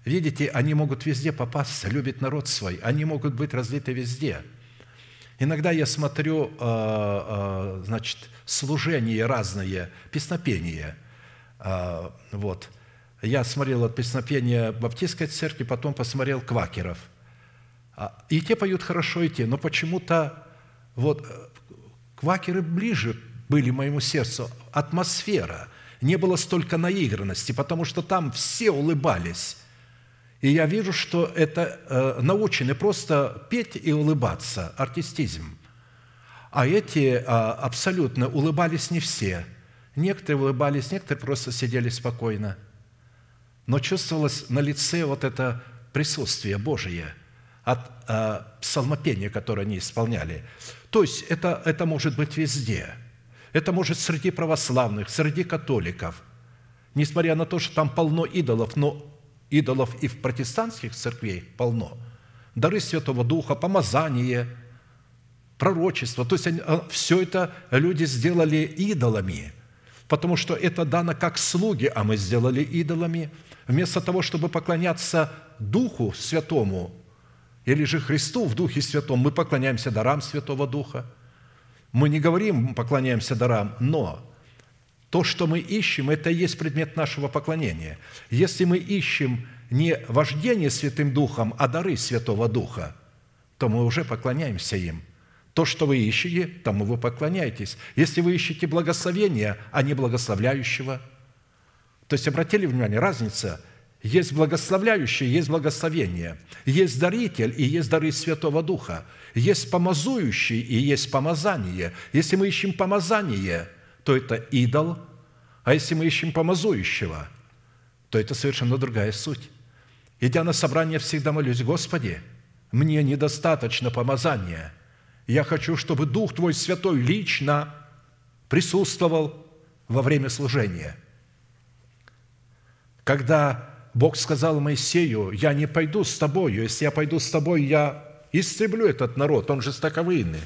видите, они могут везде попасться, любят народ свой, они могут быть разлиты везде. Иногда я смотрю, э, э, значит, служения разные, песнопения. Э, вот. Я смотрел от песнопения Баптистской церкви, потом посмотрел квакеров – а, и те поют хорошо, и те, но почему-то вот квакеры ближе были моему сердцу, атмосфера, не было столько наигранности, потому что там все улыбались. И я вижу, что это э, научены просто петь и улыбаться, артистизм. А эти э, абсолютно улыбались не все. Некоторые улыбались, некоторые просто сидели спокойно. Но чувствовалось на лице вот это присутствие Божие – от э, псалмопения, которое они исполняли. То есть это, это может быть везде. Это может среди православных, среди католиков. Несмотря на то, что там полно идолов, но идолов и в протестантских церквей полно. Дары Святого Духа, помазание, пророчество. То есть они, а, все это люди сделали идолами, потому что это дано как слуги, а мы сделали идолами. Вместо того, чтобы поклоняться Духу Святому, или же Христу в Духе Святом, мы поклоняемся дарам Святого Духа. Мы не говорим, поклоняемся дарам, но то, что мы ищем, это и есть предмет нашего поклонения. Если мы ищем не вождение Святым Духом, а дары Святого Духа, то мы уже поклоняемся им. То, что вы ищете, тому вы поклоняетесь. Если вы ищете благословения, а не благословляющего, то есть обратили внимание, разница – есть благословляющий, есть благословение. Есть даритель и есть дары Святого Духа. Есть помазующий и есть помазание. Если мы ищем помазание, то это идол, а если мы ищем помазующего, то это совершенно другая суть. Идя на собрание, всегда молюсь, Господи, мне недостаточно помазания. Я хочу, чтобы Дух Твой Святой лично присутствовал во время служения. Когда Бог сказал Моисею, я не пойду с тобою, если я пойду с тобой, я истреблю этот народ, он жестоковыйный.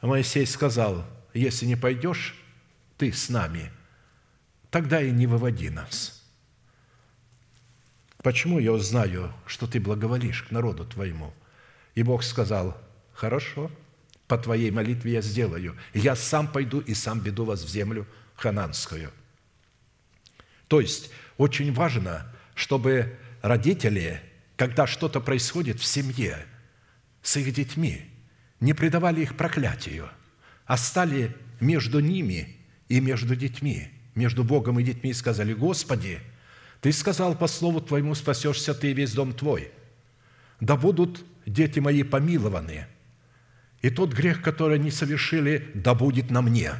А Моисей сказал, если не пойдешь ты с нами, тогда и не выводи нас. Почему я узнаю, что ты благоволишь к народу твоему? И Бог сказал, хорошо, по твоей молитве я сделаю. Я сам пойду и сам веду вас в землю хананскую. То есть, очень важно – чтобы родители, когда что-то происходит в семье с их детьми, не предавали их проклятию, а стали между ними и между детьми, между Богом и детьми, и сказали, «Господи, Ты сказал по слову Твоему, спасешься Ты и весь дом Твой. Да будут дети мои помилованы, и тот грех, который они совершили, да будет на мне».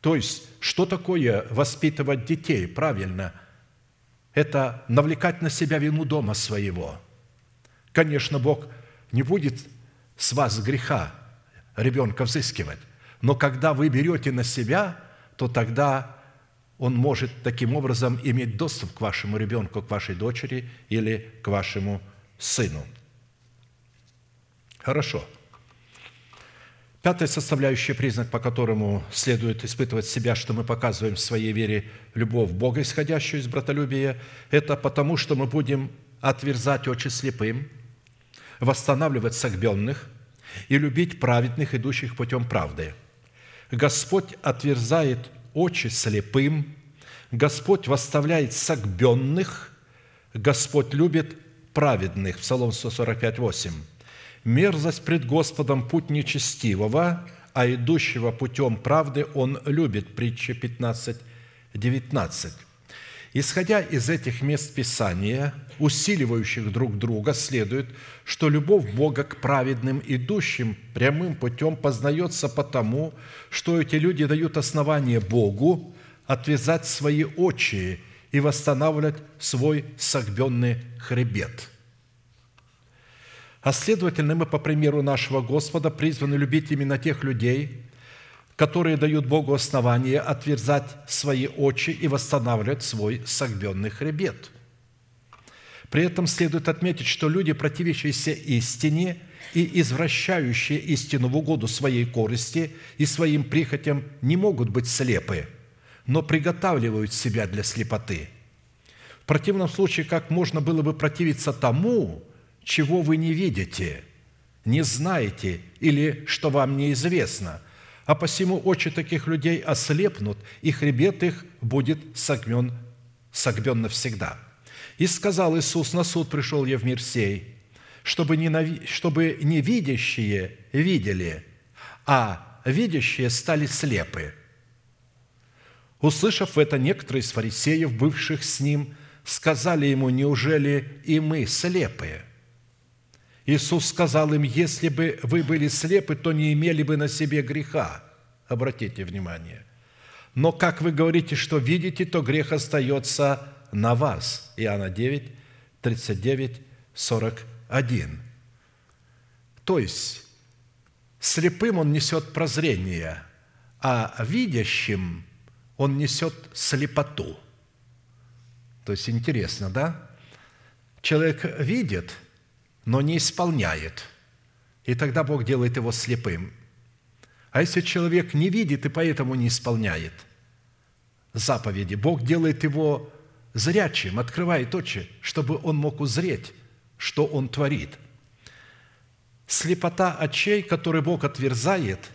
То есть, что такое воспитывать детей правильно – это навлекать на себя вину дома своего. Конечно, Бог не будет с вас греха ребенка взыскивать, но когда вы берете на себя, то тогда он может таким образом иметь доступ к вашему ребенку, к вашей дочери или к вашему сыну. Хорошо. Пятая составляющая признак, по которому следует испытывать себя, что мы показываем в своей вере любовь Бога, исходящую из братолюбия, это потому, что мы будем отверзать очи слепым, восстанавливать согбенных и любить праведных, идущих путем правды. Господь отверзает очи слепым, Господь восставляет согбенных, Господь любит праведных. Псалом 145, 8. «Мерзость пред Господом путь нечестивого, а идущего путем правды он любит». Притча 15, 19. Исходя из этих мест Писания, усиливающих друг друга, следует, что любовь Бога к праведным, идущим прямым путем, познается потому, что эти люди дают основание Богу отвязать свои очи и восстанавливать свой согбенный хребет. А следовательно, мы, по примеру нашего Господа, призваны любить именно тех людей, которые дают Богу основание отверзать свои очи и восстанавливать свой согбенный хребет. При этом следует отметить, что люди, противящиеся истине и извращающие истину в угоду своей корысти и своим прихотям, не могут быть слепы, но приготавливают себя для слепоты. В противном случае, как можно было бы противиться тому, чего вы не видите, не знаете или что вам неизвестно – а посему очи таких людей ослепнут, и хребет их будет согмен, согбен навсегда. И сказал Иисус, на суд пришел я в мир сей, чтобы, ненави... чтобы невидящие видели, а видящие стали слепы. Услышав это, некоторые из фарисеев, бывших с ним, сказали ему, неужели и мы слепые? Иисус сказал им, если бы вы были слепы, то не имели бы на себе греха. Обратите внимание. Но как вы говорите, что видите, то грех остается на вас. Иоанна 9, 39, 41. То есть, слепым он несет прозрение, а видящим он несет слепоту. То есть, интересно, да? Человек видит – но не исполняет. И тогда Бог делает его слепым. А если человек не видит и поэтому не исполняет заповеди, Бог делает его зрячим, открывает очи, чтобы он мог узреть, что он творит. Слепота очей, который Бог отверзает,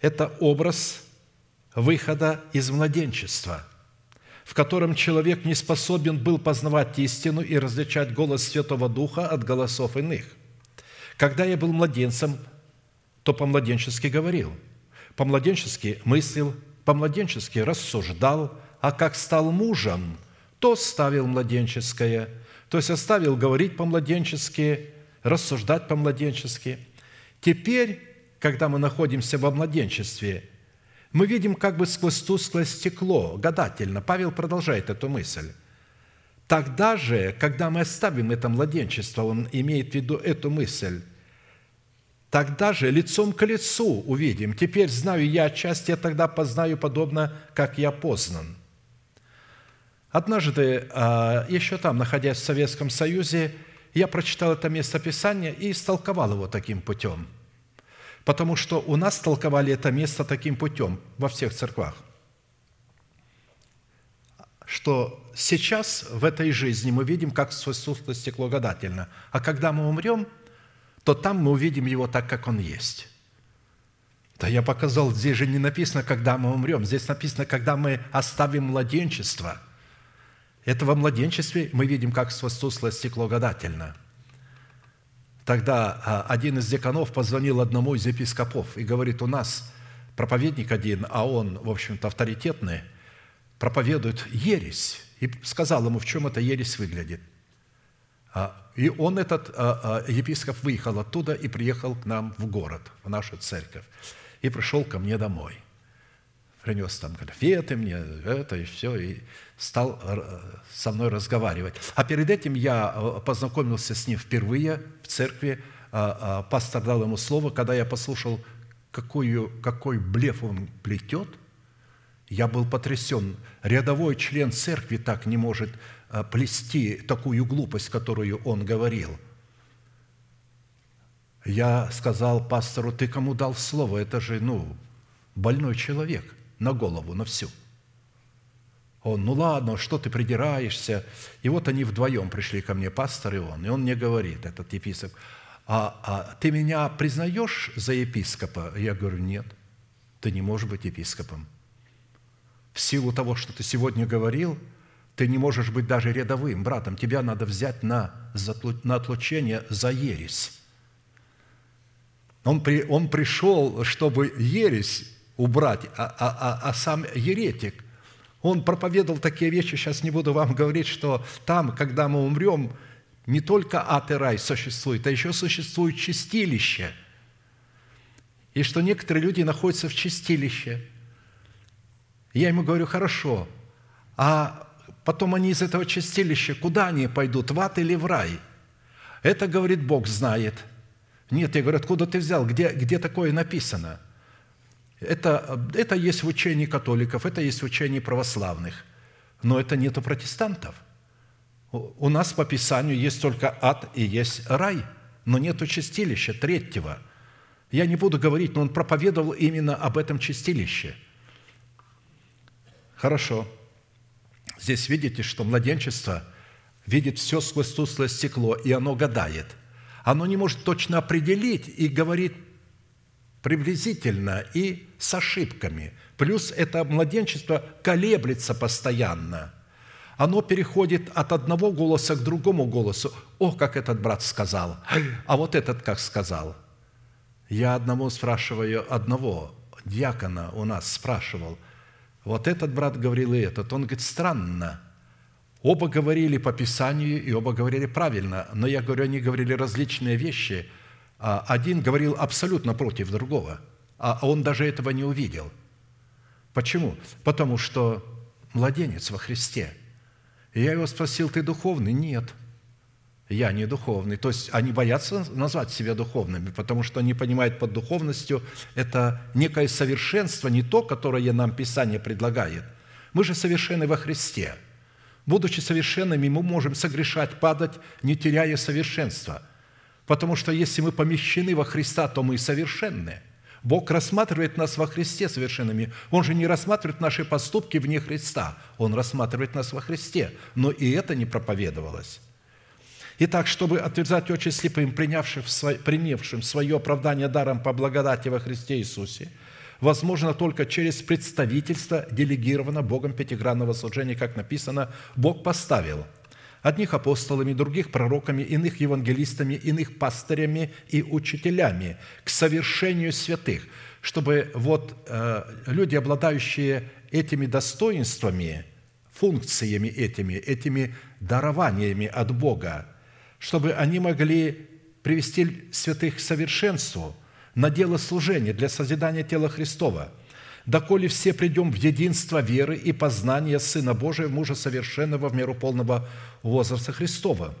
это образ выхода из младенчества – в котором человек не способен был познавать истину и различать голос Святого Духа от голосов иных. Когда я был младенцем, то по-младенчески говорил, по-младенчески мыслил, по-младенчески рассуждал, а как стал мужем, то ставил младенческое, то есть оставил говорить по-младенчески, рассуждать по-младенчески. Теперь, когда мы находимся во младенчестве, мы видим как бы сквозь тусклое стекло, гадательно. Павел продолжает эту мысль. Тогда же, когда мы оставим это младенчество, он имеет в виду эту мысль, тогда же лицом к лицу увидим. Теперь знаю я отчасти, я тогда познаю подобно, как я познан. Однажды, а, еще там, находясь в Советском Союзе, я прочитал это местописание и истолковал его таким путем – Потому что у нас толковали это место таким путем во всех церквах, что сейчас в этой жизни мы видим, как сквозь сусло стекло гадательно, а когда мы умрем, то там мы увидим его так, как он есть. Да я показал, здесь же не написано, когда мы умрем, здесь написано, когда мы оставим младенчество. Это во младенчестве мы видим, как сквозь сусло стекло гадательно – Тогда а, один из деканов позвонил одному из епископов и говорит, у нас проповедник один, а он, в общем-то, авторитетный, проповедует ересь. И сказал ему, в чем эта ересь выглядит. А, и он, этот а, епископ, выехал оттуда и приехал к нам в город, в нашу церковь. И пришел ко мне домой. Принес там конфеты мне, это и все, и стал э, со мной разговаривать. А перед этим я э, познакомился с ним впервые в церкви. А, а, пастор дал ему слово, когда я послушал, какой, какой блеф он плетет, я был потрясен. Рядовой член церкви так не может э, плести такую глупость, которую он говорил. Я сказал пастору, ты кому дал слово? Это же, ну, больной человек на голову, на всю – он, ну ладно, что ты придираешься? И вот они вдвоем пришли ко мне, пастор и он. И он мне говорит, этот епископ, а, а ты меня признаешь за епископа? Я говорю, нет, ты не можешь быть епископом. В силу того, что ты сегодня говорил, ты не можешь быть даже рядовым братом. Тебя надо взять на, на отлучение за ересь. Он, при, он пришел, чтобы ересь убрать, а, а, а, а сам еретик, он проповедовал такие вещи, сейчас не буду вам говорить, что там, когда мы умрем, не только ад и рай существует, а еще существует чистилище. И что некоторые люди находятся в чистилище. Я ему говорю, хорошо, а потом они из этого чистилища, куда они пойдут, в ад или в рай? Это, говорит, Бог знает. Нет, я говорю, откуда ты взял, где, где такое написано? Это, это есть в учении католиков, это есть в учении православных, но это нет у протестантов – у нас по Писанию есть только ад и есть рай, но нет чистилища третьего. Я не буду говорить, но он проповедовал именно об этом чистилище. Хорошо. Здесь видите, что младенчество видит все сквозь тусклое стекло, и оно гадает. Оно не может точно определить и говорит приблизительно и с ошибками. Плюс это младенчество колеблется постоянно – оно переходит от одного голоса к другому голосу. О, как этот брат сказал, а вот этот как сказал. Я одному спрашиваю, одного диакона у нас спрашивал, вот этот брат говорил и этот. Он говорит, странно, Оба говорили по Писанию, и оба говорили правильно, но я говорю, они говорили различные вещи. А один говорил абсолютно против другого, а он даже этого не увидел. Почему? Потому что младенец во Христе – и я его спросил, ты духовный? Нет, я не духовный. То есть они боятся назвать себя духовными, потому что они понимают под духовностью это некое совершенство, не то, которое нам Писание предлагает. Мы же совершенны во Христе. Будучи совершенными, мы можем согрешать, падать, не теряя совершенства. Потому что если мы помещены во Христа, то мы совершенны – Бог рассматривает нас во Христе совершенными. Он же не рассматривает наши поступки вне Христа. Он рассматривает нас во Христе. Но и это не проповедовалось. Итак, чтобы отвязать очи слепым, принявшим, принявшим свое оправдание даром по благодати во Христе Иисусе, возможно только через представительство делегировано Богом пятигранного служения, как написано, Бог поставил – одних апостолами, других пророками, иных евангелистами, иных пастырями и учителями к совершению святых, чтобы вот э, люди, обладающие этими достоинствами, функциями этими, этими дарованиями от Бога, чтобы они могли привести святых к совершенству на дело служения для созидания тела Христова – доколе все придем в единство веры и познания Сына Божия, мужа совершенного в меру полного возраста Христова,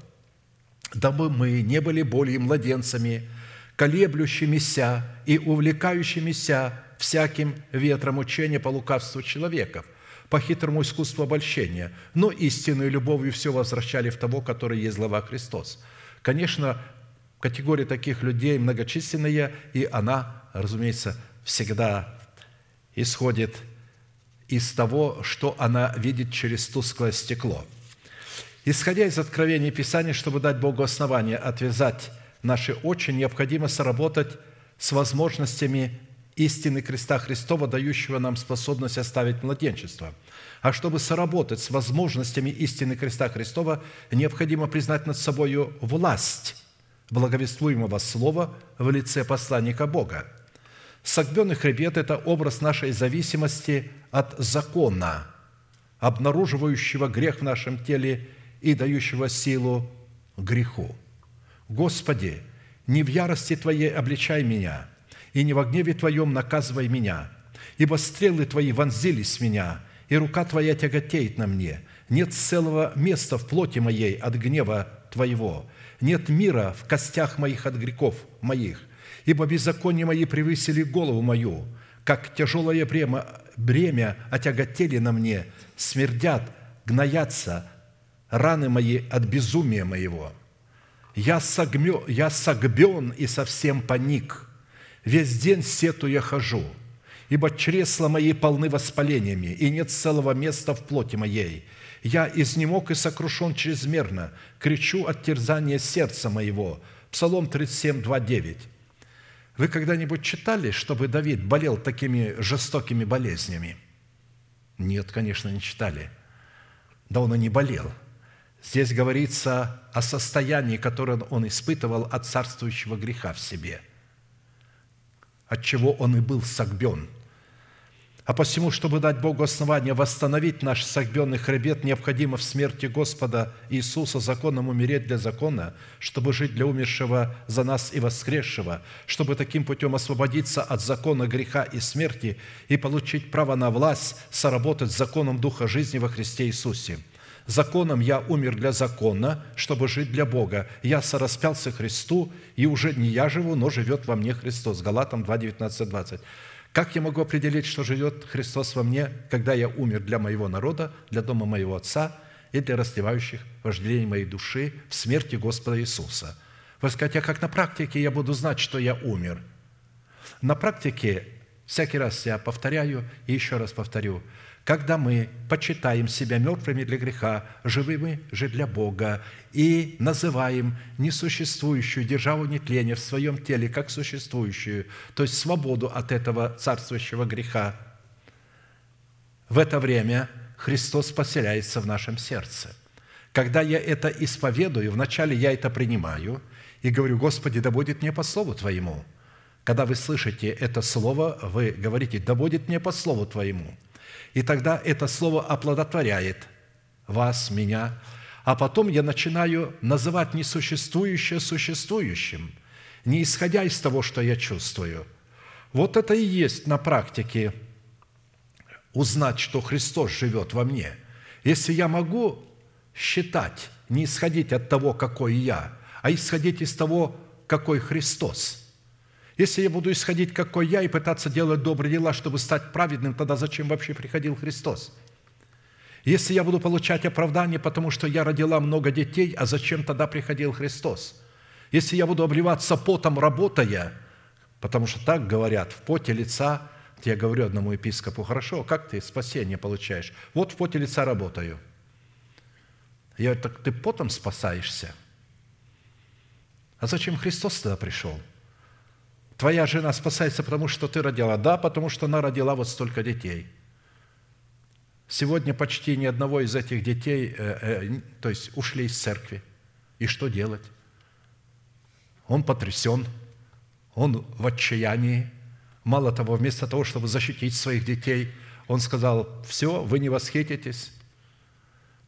дабы мы не были более младенцами, колеблющимися и увлекающимися всяким ветром учения по лукавству человеков, по хитрому искусству обольщения, но истинной любовью все возвращали в того, который есть глава Христос. Конечно, категория таких людей многочисленная, и она, разумеется, всегда исходит из того, что она видит через тусклое стекло. Исходя из откровений Писания, чтобы дать Богу основание отвязать наши очи, необходимо сработать с возможностями истины креста Христова, дающего нам способность оставить младенчество. А чтобы сработать с возможностями истины креста Христова, необходимо признать над собой власть благовествуемого слова в лице посланника Бога – Согбенный хребет – это образ нашей зависимости от закона, обнаруживающего грех в нашем теле и дающего силу греху. Господи, не в ярости Твоей обличай меня, и не в гневе Твоем наказывай меня, ибо стрелы Твои вонзились в меня, и рука Твоя тяготеет на мне. Нет целого места в плоти моей от гнева Твоего, нет мира в костях моих от грехов моих ибо беззаконие мои превысили голову мою, как тяжелое бремя, бремя отяготели на мне, смердят, гноятся раны мои от безумия моего. Я, согмё, я согбен и совсем паник, весь день сетуя хожу, ибо чресла мои полны воспалениями, и нет целого места в плоти моей. Я изнемог и сокрушен чрезмерно, кричу от терзания сердца моего». Псалом 37, 2, 9. Вы когда-нибудь читали, чтобы Давид болел такими жестокими болезнями? Нет, конечно, не читали. Да он и не болел. Здесь говорится о состоянии, которое он испытывал от царствующего греха в себе, от чего он и был согбен – а посему, чтобы дать Богу основание восстановить наш согбенный хребет, необходимо в смерти Господа Иисуса законом умереть для закона, чтобы жить для умершего за нас и воскресшего, чтобы таким путем освободиться от закона греха и смерти и получить право на власть, соработать с законом Духа жизни во Христе Иисусе. Законом я умер для закона, чтобы жить для Бога. Я сораспялся Христу, и уже не я живу, но живет во мне Христос. Галатам 2, 19, 20. Как я могу определить, что живет Христос во мне, когда я умер для моего народа, для дома моего Отца и для растлевающих вожделений моей души в смерти Господа Иисуса? Вы скажете, а как на практике я буду знать, что я умер? На практике всякий раз я повторяю и еще раз повторю – когда мы почитаем себя мертвыми для греха, живыми же для Бога, и называем несуществующую державу нетления в своем теле как существующую, то есть свободу от этого царствующего греха, в это время Христос поселяется в нашем сердце. Когда я это исповедую, вначале я это принимаю и говорю, Господи, да будет мне по слову Твоему. Когда вы слышите это слово, вы говорите, да будет мне по слову Твоему – и тогда это слово оплодотворяет вас, меня. А потом я начинаю называть несуществующее существующим, не исходя из того, что я чувствую. Вот это и есть на практике узнать, что Христос живет во мне. Если я могу считать, не исходить от того, какой я, а исходить из того, какой Христос – если я буду исходить, какой я, и пытаться делать добрые дела, чтобы стать праведным, тогда зачем вообще приходил Христос? Если я буду получать оправдание, потому что я родила много детей, а зачем тогда приходил Христос? Если я буду обливаться потом, работая, потому что так говорят, в поте лица, я говорю одному епископу, хорошо, как ты спасение получаешь? Вот в поте лица работаю. Я говорю, так ты потом спасаешься? А зачем Христос тогда пришел? Твоя жена спасается, потому что ты родила. Да, потому что она родила вот столько детей. Сегодня почти ни одного из этих детей, э, э, то есть ушли из церкви. И что делать? Он потрясен, он в отчаянии. Мало того, вместо того, чтобы защитить своих детей, он сказал, все, вы не восхититесь,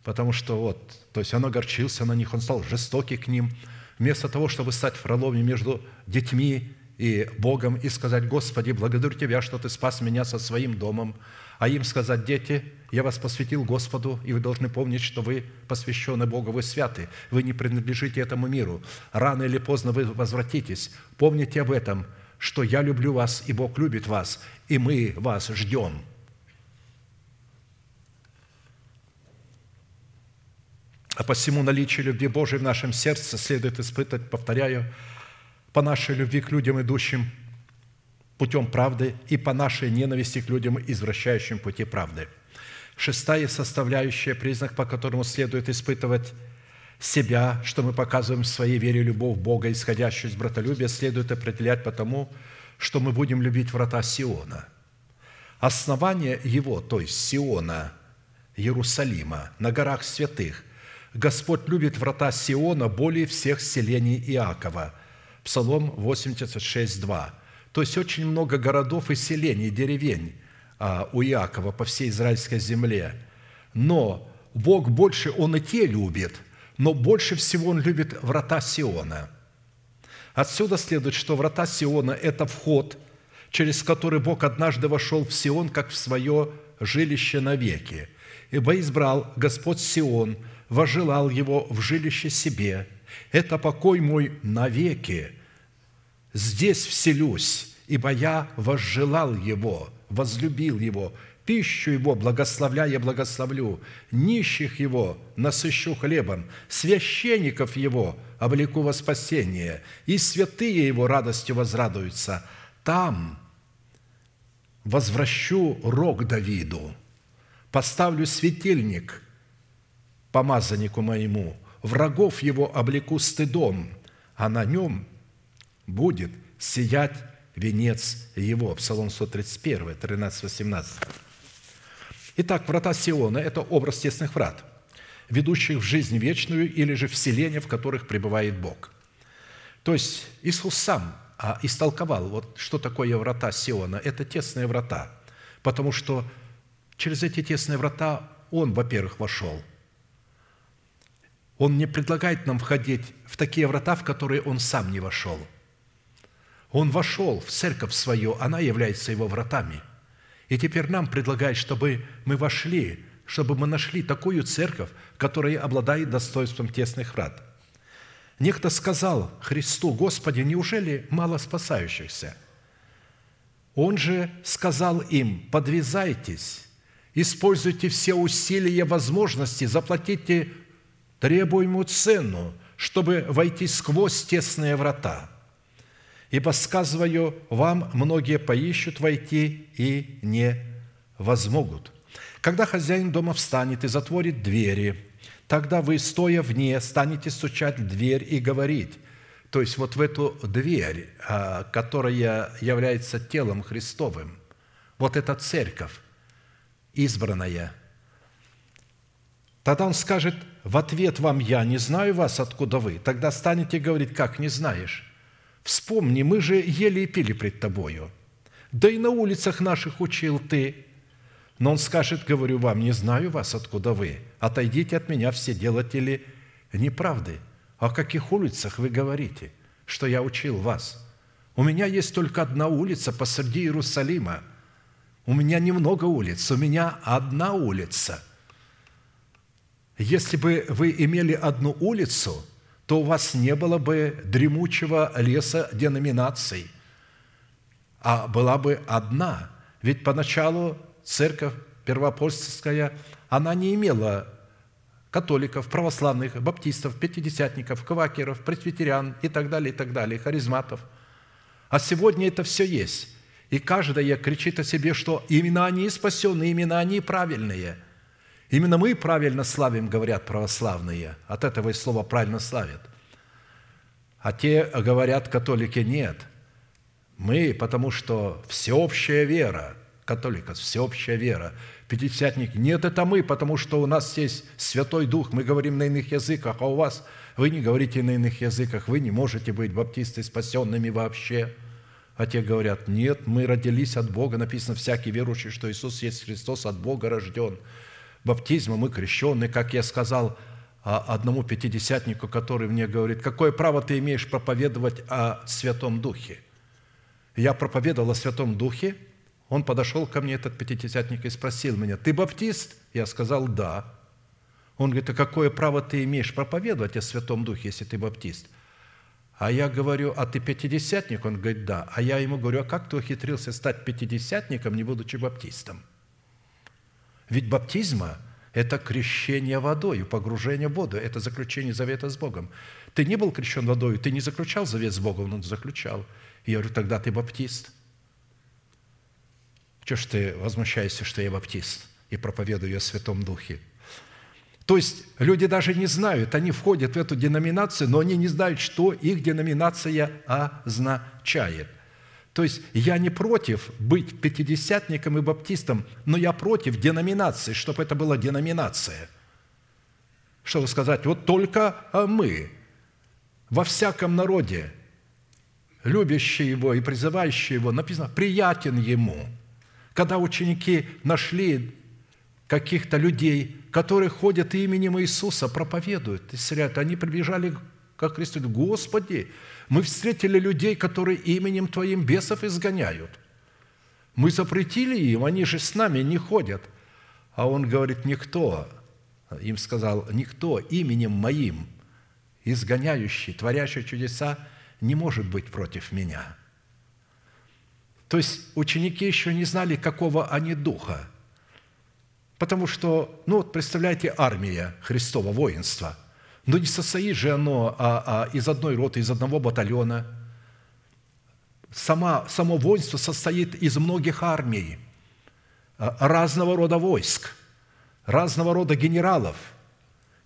потому что вот, то есть он огорчился на них, он стал жестокий к ним. Вместо того, чтобы стать проломе между детьми и Богом и сказать, «Господи, благодарю Тебя, что Ты спас меня со своим домом». А им сказать, «Дети, я вас посвятил Господу, и вы должны помнить, что вы посвящены Богу, вы святы, вы не принадлежите этому миру. Рано или поздно вы возвратитесь. Помните об этом, что я люблю вас, и Бог любит вас, и мы вас ждем». А посему наличие любви Божией в нашем сердце следует испытать, повторяю, по нашей любви к людям, идущим путем правды, и по нашей ненависти к людям, извращающим пути правды. Шестая составляющая, признак, по которому следует испытывать себя, что мы показываем в своей вере любовь Бога, исходящую из братолюбия, следует определять потому, что мы будем любить врата Сиона. Основание его, то есть Сиона, Иерусалима, на горах святых, Господь любит врата Сиона более всех селений Иакова – Псалом 86, 2. То есть очень много городов и селений, деревень а, у Иакова по всей израильской земле. Но Бог больше, Он и те любит, но больше всего Он любит врата Сиона. Отсюда следует, что врата Сиона – это вход, через который Бог однажды вошел в Сион, как в свое жилище навеки. Ибо избрал Господь Сион, вожелал его в жилище себе – это покой мой навеки. Здесь вселюсь, ибо я возжелал его, возлюбил его, пищу его благословляя благословлю, нищих его насыщу хлебом, священников его облеку во спасение, и святые его радостью возрадуются. Там возвращу рог Давиду, поставлю светильник помазаннику моему, врагов его облеку стыдом, а на нем будет сиять венец его». Псалом 131, 13-18. Итак, врата Сиона – это образ тесных врат. ведущих в жизнь вечную или же вселения, в которых пребывает Бог. То есть Иисус сам а, истолковал, вот что такое врата Сиона. Это тесные врата, потому что через эти тесные врата Он, во-первых, вошел. Он не предлагает нам входить в такие врата, в которые Он сам не вошел. Он вошел в церковь свою, она является Его вратами. И теперь нам предлагает, чтобы мы вошли чтобы мы нашли такую церковь, которая обладает достоинством тесных врат. Некто сказал Христу, «Господи, неужели мало спасающихся?» Он же сказал им, «Подвязайтесь, используйте все усилия возможности, заплатите требуемую цену, чтобы войти сквозь тесные врата. Ибо, сказываю вам, многие поищут войти и не возмогут». Когда хозяин дома встанет и затворит двери, тогда вы, стоя вне, станете стучать в дверь и говорить. То есть вот в эту дверь, а, которая является телом Христовым, вот эта церковь, избранная. Тогда он скажет, в ответ вам я, не знаю вас, откуда вы. Тогда станете говорить, как не знаешь? Вспомни, мы же ели и пили пред тобою. Да и на улицах наших учил ты, но он скажет, говорю вам, не знаю вас, откуда вы. Отойдите от меня, все делатели неправды. О каких улицах вы говорите, что я учил вас? У меня есть только одна улица посреди Иерусалима. У меня немного улиц, у меня одна улица. Если бы вы имели одну улицу, то у вас не было бы дремучего леса деноминаций, а была бы одна. Ведь поначалу церковь первоапостольская, она не имела католиков, православных, баптистов, пятидесятников, квакеров, пресвитерян и так далее, и так далее, харизматов. А сегодня это все есть. И каждая кричит о себе, что именно они спасенные, именно они правильные. Именно мы правильно славим, говорят православные. От этого и слово «правильно славят». А те говорят, католики, нет. Мы, потому что всеобщая вера, католиков, всеобщая вера. Пятидесятник, нет, это мы, потому что у нас есть Святой Дух, мы говорим на иных языках, а у вас вы не говорите на иных языках, вы не можете быть баптисты спасенными вообще. А те говорят, нет, мы родились от Бога, написано, всякий верующий, что Иисус есть Христос, от Бога рожден. Баптизмом мы крещены, как я сказал а, одному пятидесятнику, который мне говорит, какое право ты имеешь проповедовать о Святом Духе? Я проповедовал о Святом Духе, он подошел ко мне, этот пятидесятник, и спросил меня, «Ты баптист?» Я сказал, «Да». Он говорит, «А какое право ты имеешь проповедовать о Святом Духе, если ты баптист?» А я говорю, «А ты пятидесятник?» Он говорит, «Да». А я ему говорю, «А как ты ухитрился стать пятидесятником, не будучи баптистом?» Ведь баптизма – это крещение водой, погружение в воду, это заключение завета с Богом. Ты не был крещен водой, ты не заключал завет с Богом, он заключал. Я говорю, тогда ты баптист – что ж ты возмущаешься, что я баптист и проповедую о Святом Духе? То есть люди даже не знают, они входят в эту деноминацию, но они не знают, что их деноминация означает. То есть я не против быть пятидесятником и баптистом, но я против деноминации, чтобы это была деноминация. Чтобы сказать, вот только мы во всяком народе, любящий его и призывающий его, написано, приятен ему – когда ученики нашли каких-то людей, которые ходят именем Иисуса, проповедуют, исцеляют, они прибежали к Христу, Господи, мы встретили людей, которые именем Твоим бесов изгоняют. Мы запретили им, они же с нами не ходят. А он говорит, никто, им сказал, никто именем моим, изгоняющий, творящий чудеса, не может быть против меня – то есть ученики еще не знали, какого они духа. Потому что, ну вот представляете, армия Христова, воинство. Но не состоит же оно а, а, из одной роты, из одного батальона. Сама, само воинство состоит из многих армий, а, разного рода войск, разного рода генералов.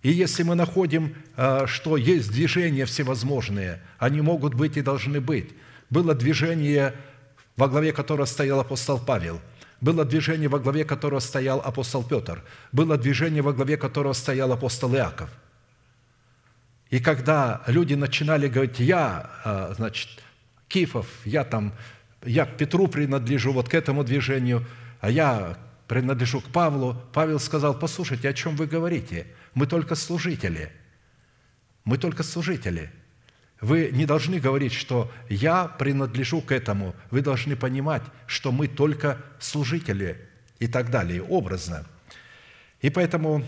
И если мы находим, а, что есть движения всевозможные, они могут быть и должны быть. Было движение во главе которого стоял апостол Павел. было движение, во главе которого стоял апостол Петр, было движение, во главе которого стоял апостол Иаков. И когда люди начинали говорить, я, а, значит, Кифов, я там, я к Петру принадлежу, вот к этому движению, а я принадлежу к Павлу, Павел сказал, послушайте, о чем вы говорите? Мы только служители. Мы только служители. Вы не должны говорить, что я принадлежу к этому. Вы должны понимать, что мы только служители и так далее, образно. И поэтому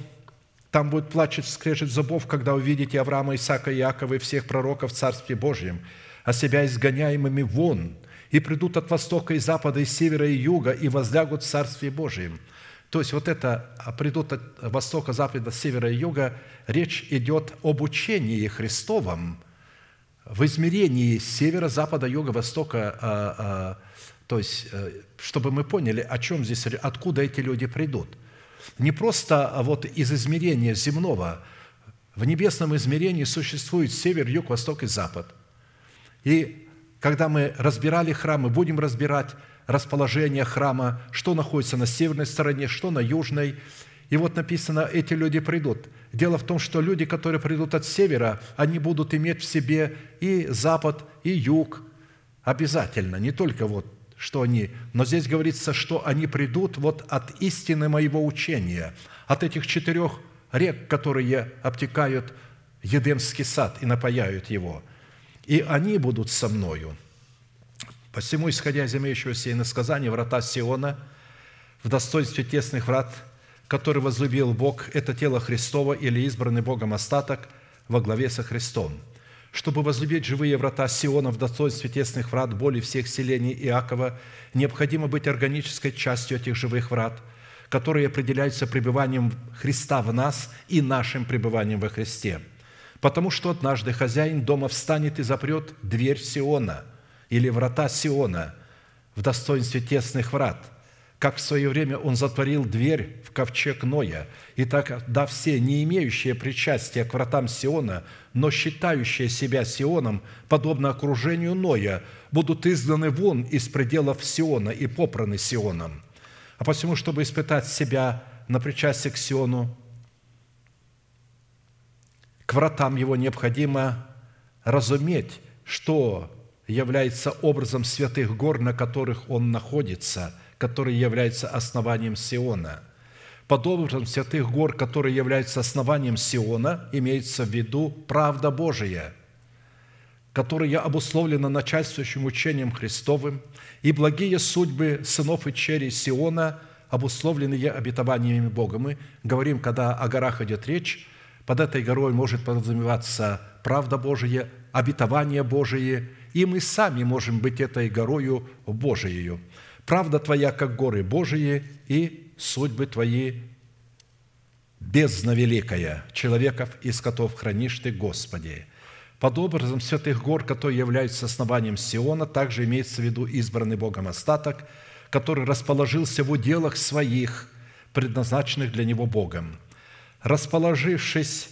там будет плачет, скрежет зубов, когда увидите Авраама, Исаака, Иакова и всех пророков в Царстве Божьем, а себя изгоняемыми вон, и придут от востока и запада, и севера, и юга, и возлягут в Царстве Божьем». То есть вот это а, «придут от востока, запада, севера и юга» речь идет об учении Христовом в измерении севера, запада, юга, востока, а, а, то есть, э, чтобы мы поняли, о чем здесь, откуда эти люди придут – не просто вот из измерения земного. В небесном измерении существует север, юг, восток и запад. И когда мы разбирали храмы, будем разбирать расположение храма, что находится на северной стороне, что на южной. И вот написано, эти люди придут. Дело в том, что люди, которые придут от севера, они будут иметь в себе и запад, и юг обязательно, не только вот что они, но здесь говорится, что они придут вот от истины моего учения, от этих четырех рек, которые обтекают Едемский сад и напаяют его. И они будут со мною. Посему, исходя из имеющегося иносказания, врата Сиона в достоинстве тесных врат, который возлюбил Бог, это тело Христово или избранный Богом остаток во главе со Христом – чтобы возлюбить живые врата Сиона в достоинстве тесных врат боли всех селений Иакова, необходимо быть органической частью этих живых врат, которые определяются пребыванием Христа в нас и нашим пребыванием во Христе. Потому что однажды хозяин дома встанет и запрет дверь Сиона или врата Сиона в достоинстве тесных врат – как в свое время он затворил дверь в ковчег Ноя, и так да все, не имеющие причастия к вратам Сиона, но считающие себя Сионом, подобно окружению Ноя, будут изгнаны вон из пределов Сиона и попраны Сионом. А посему, чтобы испытать себя на причастие к Сиону, к вратам его необходимо разуметь, что является образом святых гор, на которых он находится – который является основанием Сиона. Под образом святых гор, которые являются основанием Сиона, имеется в виду правда Божия, которая обусловлена начальствующим учением Христовым, и благие судьбы сынов и черей Сиона, обусловленные обетованиями Бога. Мы говорим, когда о горах идет речь, под этой горой может подразумеваться правда Божия, обетование Божие, и мы сами можем быть этой горою Божией. Правда Твоя, как горы Божии, и судьбы Твои бездна великая, человеков и скотов хранишь Ты, Господи. Под образом святых гор, которые являются основанием Сиона, также имеется в виду избранный Богом остаток, который расположился в уделах своих, предназначенных для него Богом. Расположившись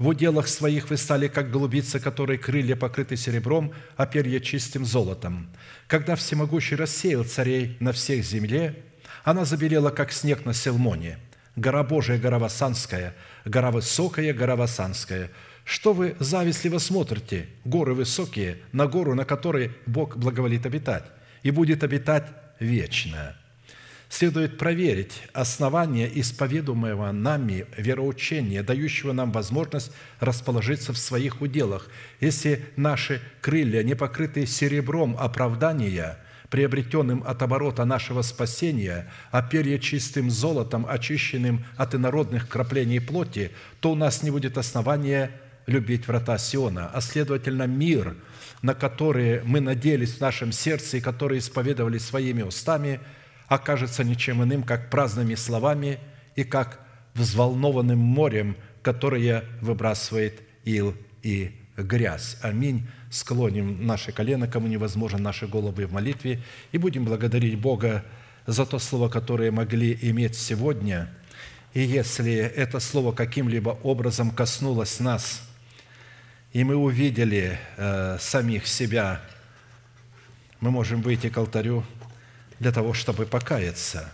в уделах своих вы стали, как голубица, которой крылья покрыты серебром, а перья чистым золотом. Когда всемогущий рассеял царей на всех земле, она забелела, как снег на Селмоне. Гора Божия, гора Васанская, гора высокая, гора Васанская. Что вы завистливо смотрите, горы высокие, на гору, на которой Бог благоволит обитать, и будет обитать вечно?» Следует проверить основание исповедуемого нами вероучения, дающего нам возможность расположиться в своих уделах. Если наши крылья не покрыты серебром оправдания, приобретенным от оборота нашего спасения, а перья чистым золотом, очищенным от инородных краплений плоти, то у нас не будет основания любить врата Сиона, а следовательно мир, на который мы надеялись в нашем сердце и который исповедовали своими устами – окажется ничем иным, как праздными словами и как взволнованным морем, которое выбрасывает ил и грязь. Аминь. Склоним наши колено, кому невозможно, наши головы в молитве, и будем благодарить Бога за то слово, которое могли иметь сегодня. И если это слово каким-либо образом коснулось нас, и мы увидели э, самих себя, мы можем выйти к алтарю – для того, чтобы покаяться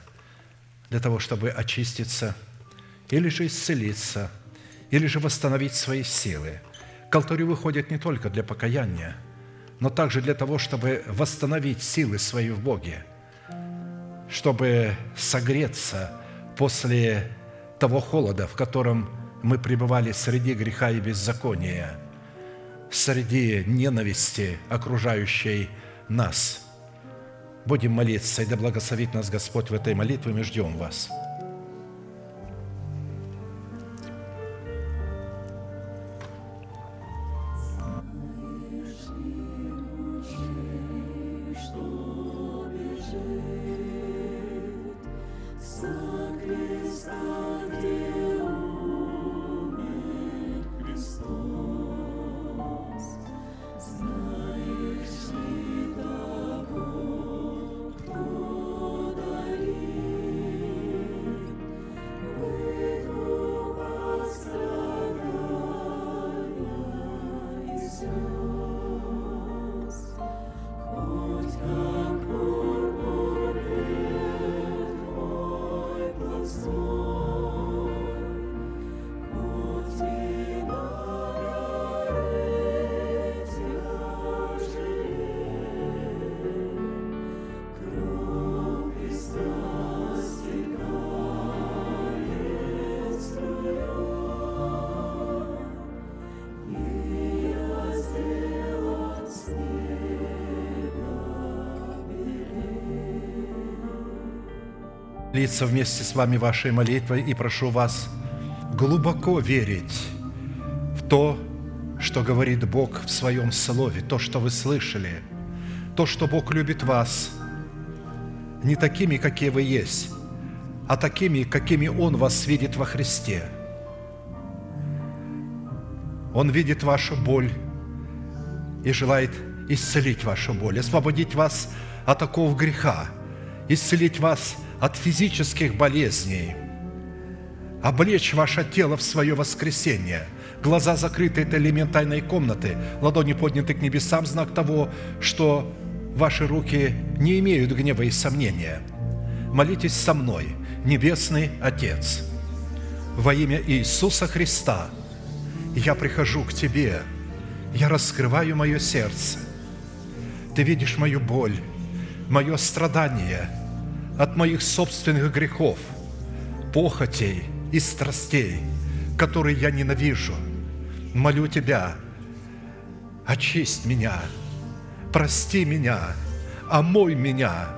для того, чтобы очиститься, или же исцелиться, или же восстановить свои силы. К алтарю выходят не только для покаяния, но также для того, чтобы восстановить силы свои в Боге, чтобы согреться после того холода, в котором мы пребывали среди греха и беззакония, среди ненависти, окружающей нас. Будем молиться, и да благословит нас Господь в этой молитве, мы ждем вас – молиться вместе с вами вашей молитвой и прошу вас глубоко верить в то, что говорит Бог в Своем Слове, то, что вы слышали, то, что Бог любит вас не такими, какие вы есть, а такими, какими Он вас видит во Христе. Он видит вашу боль и желает исцелить вашу боль, освободить вас от оков греха, исцелить вас от физических болезней, облечь ваше тело в свое воскресение. Глаза закрыты – это элемент комнаты, ладони подняты к небесам – знак того, что ваши руки не имеют гнева и сомнения. Молитесь со мной, Небесный Отец, во имя Иисуса Христа я прихожу к Тебе, я раскрываю мое сердце. Ты видишь мою боль, мое страдание – от моих собственных грехов, похотей и страстей, которые я ненавижу. Молю Тебя, очисть меня, прости меня, омой меня,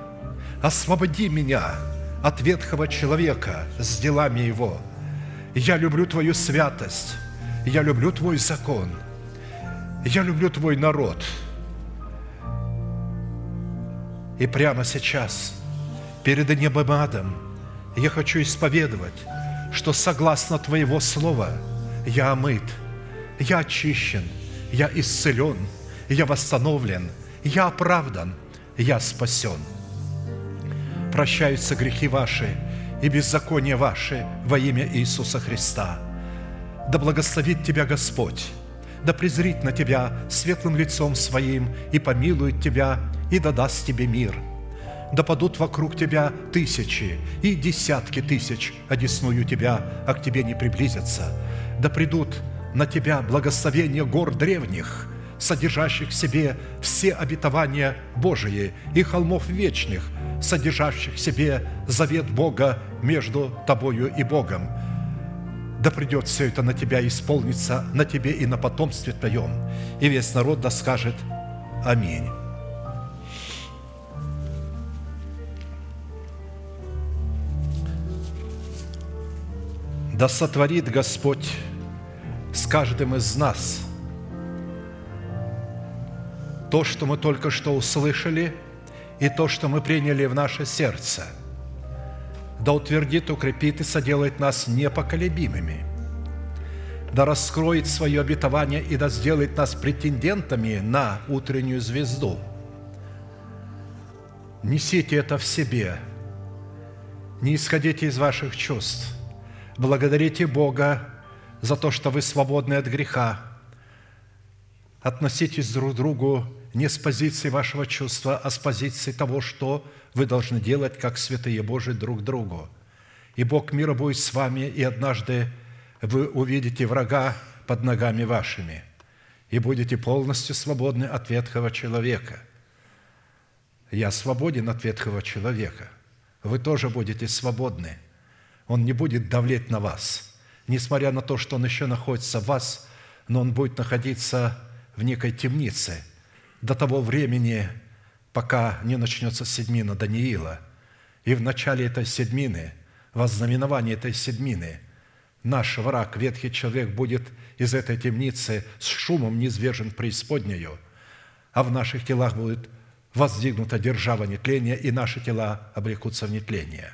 освободи меня от ветхого человека с делами его. Я люблю Твою святость, я люблю Твой закон, я люблю Твой народ. И прямо сейчас – перед небом адом я хочу исповедовать, что согласно Твоего Слова я омыт, я очищен, я исцелен, я восстановлен, я оправдан, я спасен. Прощаются грехи ваши и беззакония ваши во имя Иисуса Христа. Да благословит Тебя Господь, да презрит на Тебя светлым лицом Своим и помилует Тебя и да даст Тебе мир – да падут вокруг тебя тысячи и десятки тысяч, одесную тебя, а к тебе не приблизятся. Да придут на тебя благословения гор древних, содержащих в себе все обетования Божии и холмов вечных, содержащих в себе завет Бога между тобою и Богом. Да придет все это на тебя исполнится, на тебе и на потомстве твоем. И весь народ да скажет Аминь. Да сотворит Господь с каждым из нас то, что мы только что услышали, и то, что мы приняли в наше сердце. Да утвердит, укрепит и соделает нас непоколебимыми. Да раскроет свое обетование и да сделает нас претендентами на утреннюю звезду. Несите это в себе. Не исходите из ваших чувств – Благодарите Бога за то, что вы свободны от греха. Относитесь друг к другу не с позиции вашего чувства, а с позиции того, что вы должны делать, как святые Божии друг другу. и Бог мира будет с вами, и однажды вы увидите врага под ногами вашими, и будете полностью свободны от ветхого человека. Я свободен от ветхого человека. Вы тоже будете свободны. Он не будет давлеть на вас, несмотря на то, что он еще находится в вас, но он будет находиться в некой темнице до того времени, пока не начнется седмина Даниила. И в начале этой седмины, во знаменовании этой седмины, наш враг, ветхий человек, будет из этой темницы с шумом низвержен в преисподнюю, а в наших телах будет воздвигнута держава нетления, и наши тела обрекутся в нетление.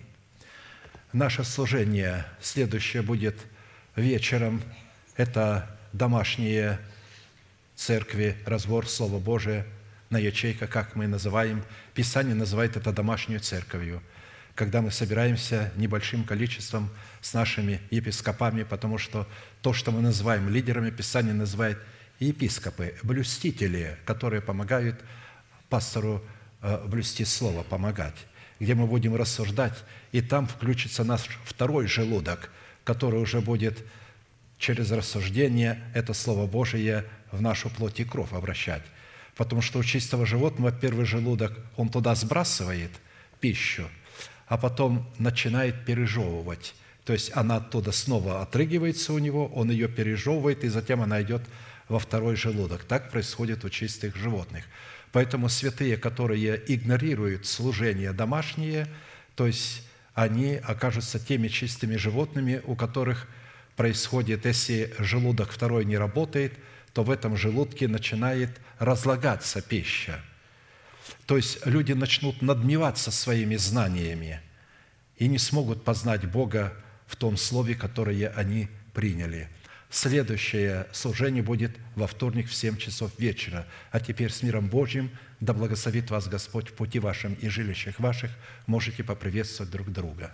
Наше служение следующее будет вечером. Это домашние церкви, разбор Слова Божия на ячейка, как мы называем. Писание называет это домашнюю церковью, когда мы собираемся небольшим количеством с нашими епископами, потому что то, что мы называем лидерами, Писание называет епископы, блюстители, которые помогают пастору э, блюсти Слово, помогать, где мы будем рассуждать, и там включится наш второй желудок, который уже будет через рассуждение это Слово Божие в нашу плоть и кровь обращать. Потому что у чистого животного первый желудок, он туда сбрасывает пищу, а потом начинает пережевывать. То есть она оттуда снова отрыгивается у него, он ее пережевывает, и затем она идет во второй желудок. Так происходит у чистых животных. Поэтому святые, которые игнорируют служение домашнее, то есть они окажутся теми чистыми животными, у которых – происходит, если желудок второй не работает, то в этом желудке начинает разлагаться пища. То есть люди начнут надмеваться своими знаниями и не смогут познать Бога в том слове, которое они приняли. Следующее служение будет во вторник в 7 часов вечера. А теперь с миром Божьим да благословит вас Господь в пути вашем и жилищах ваших. Можете поприветствовать друг друга.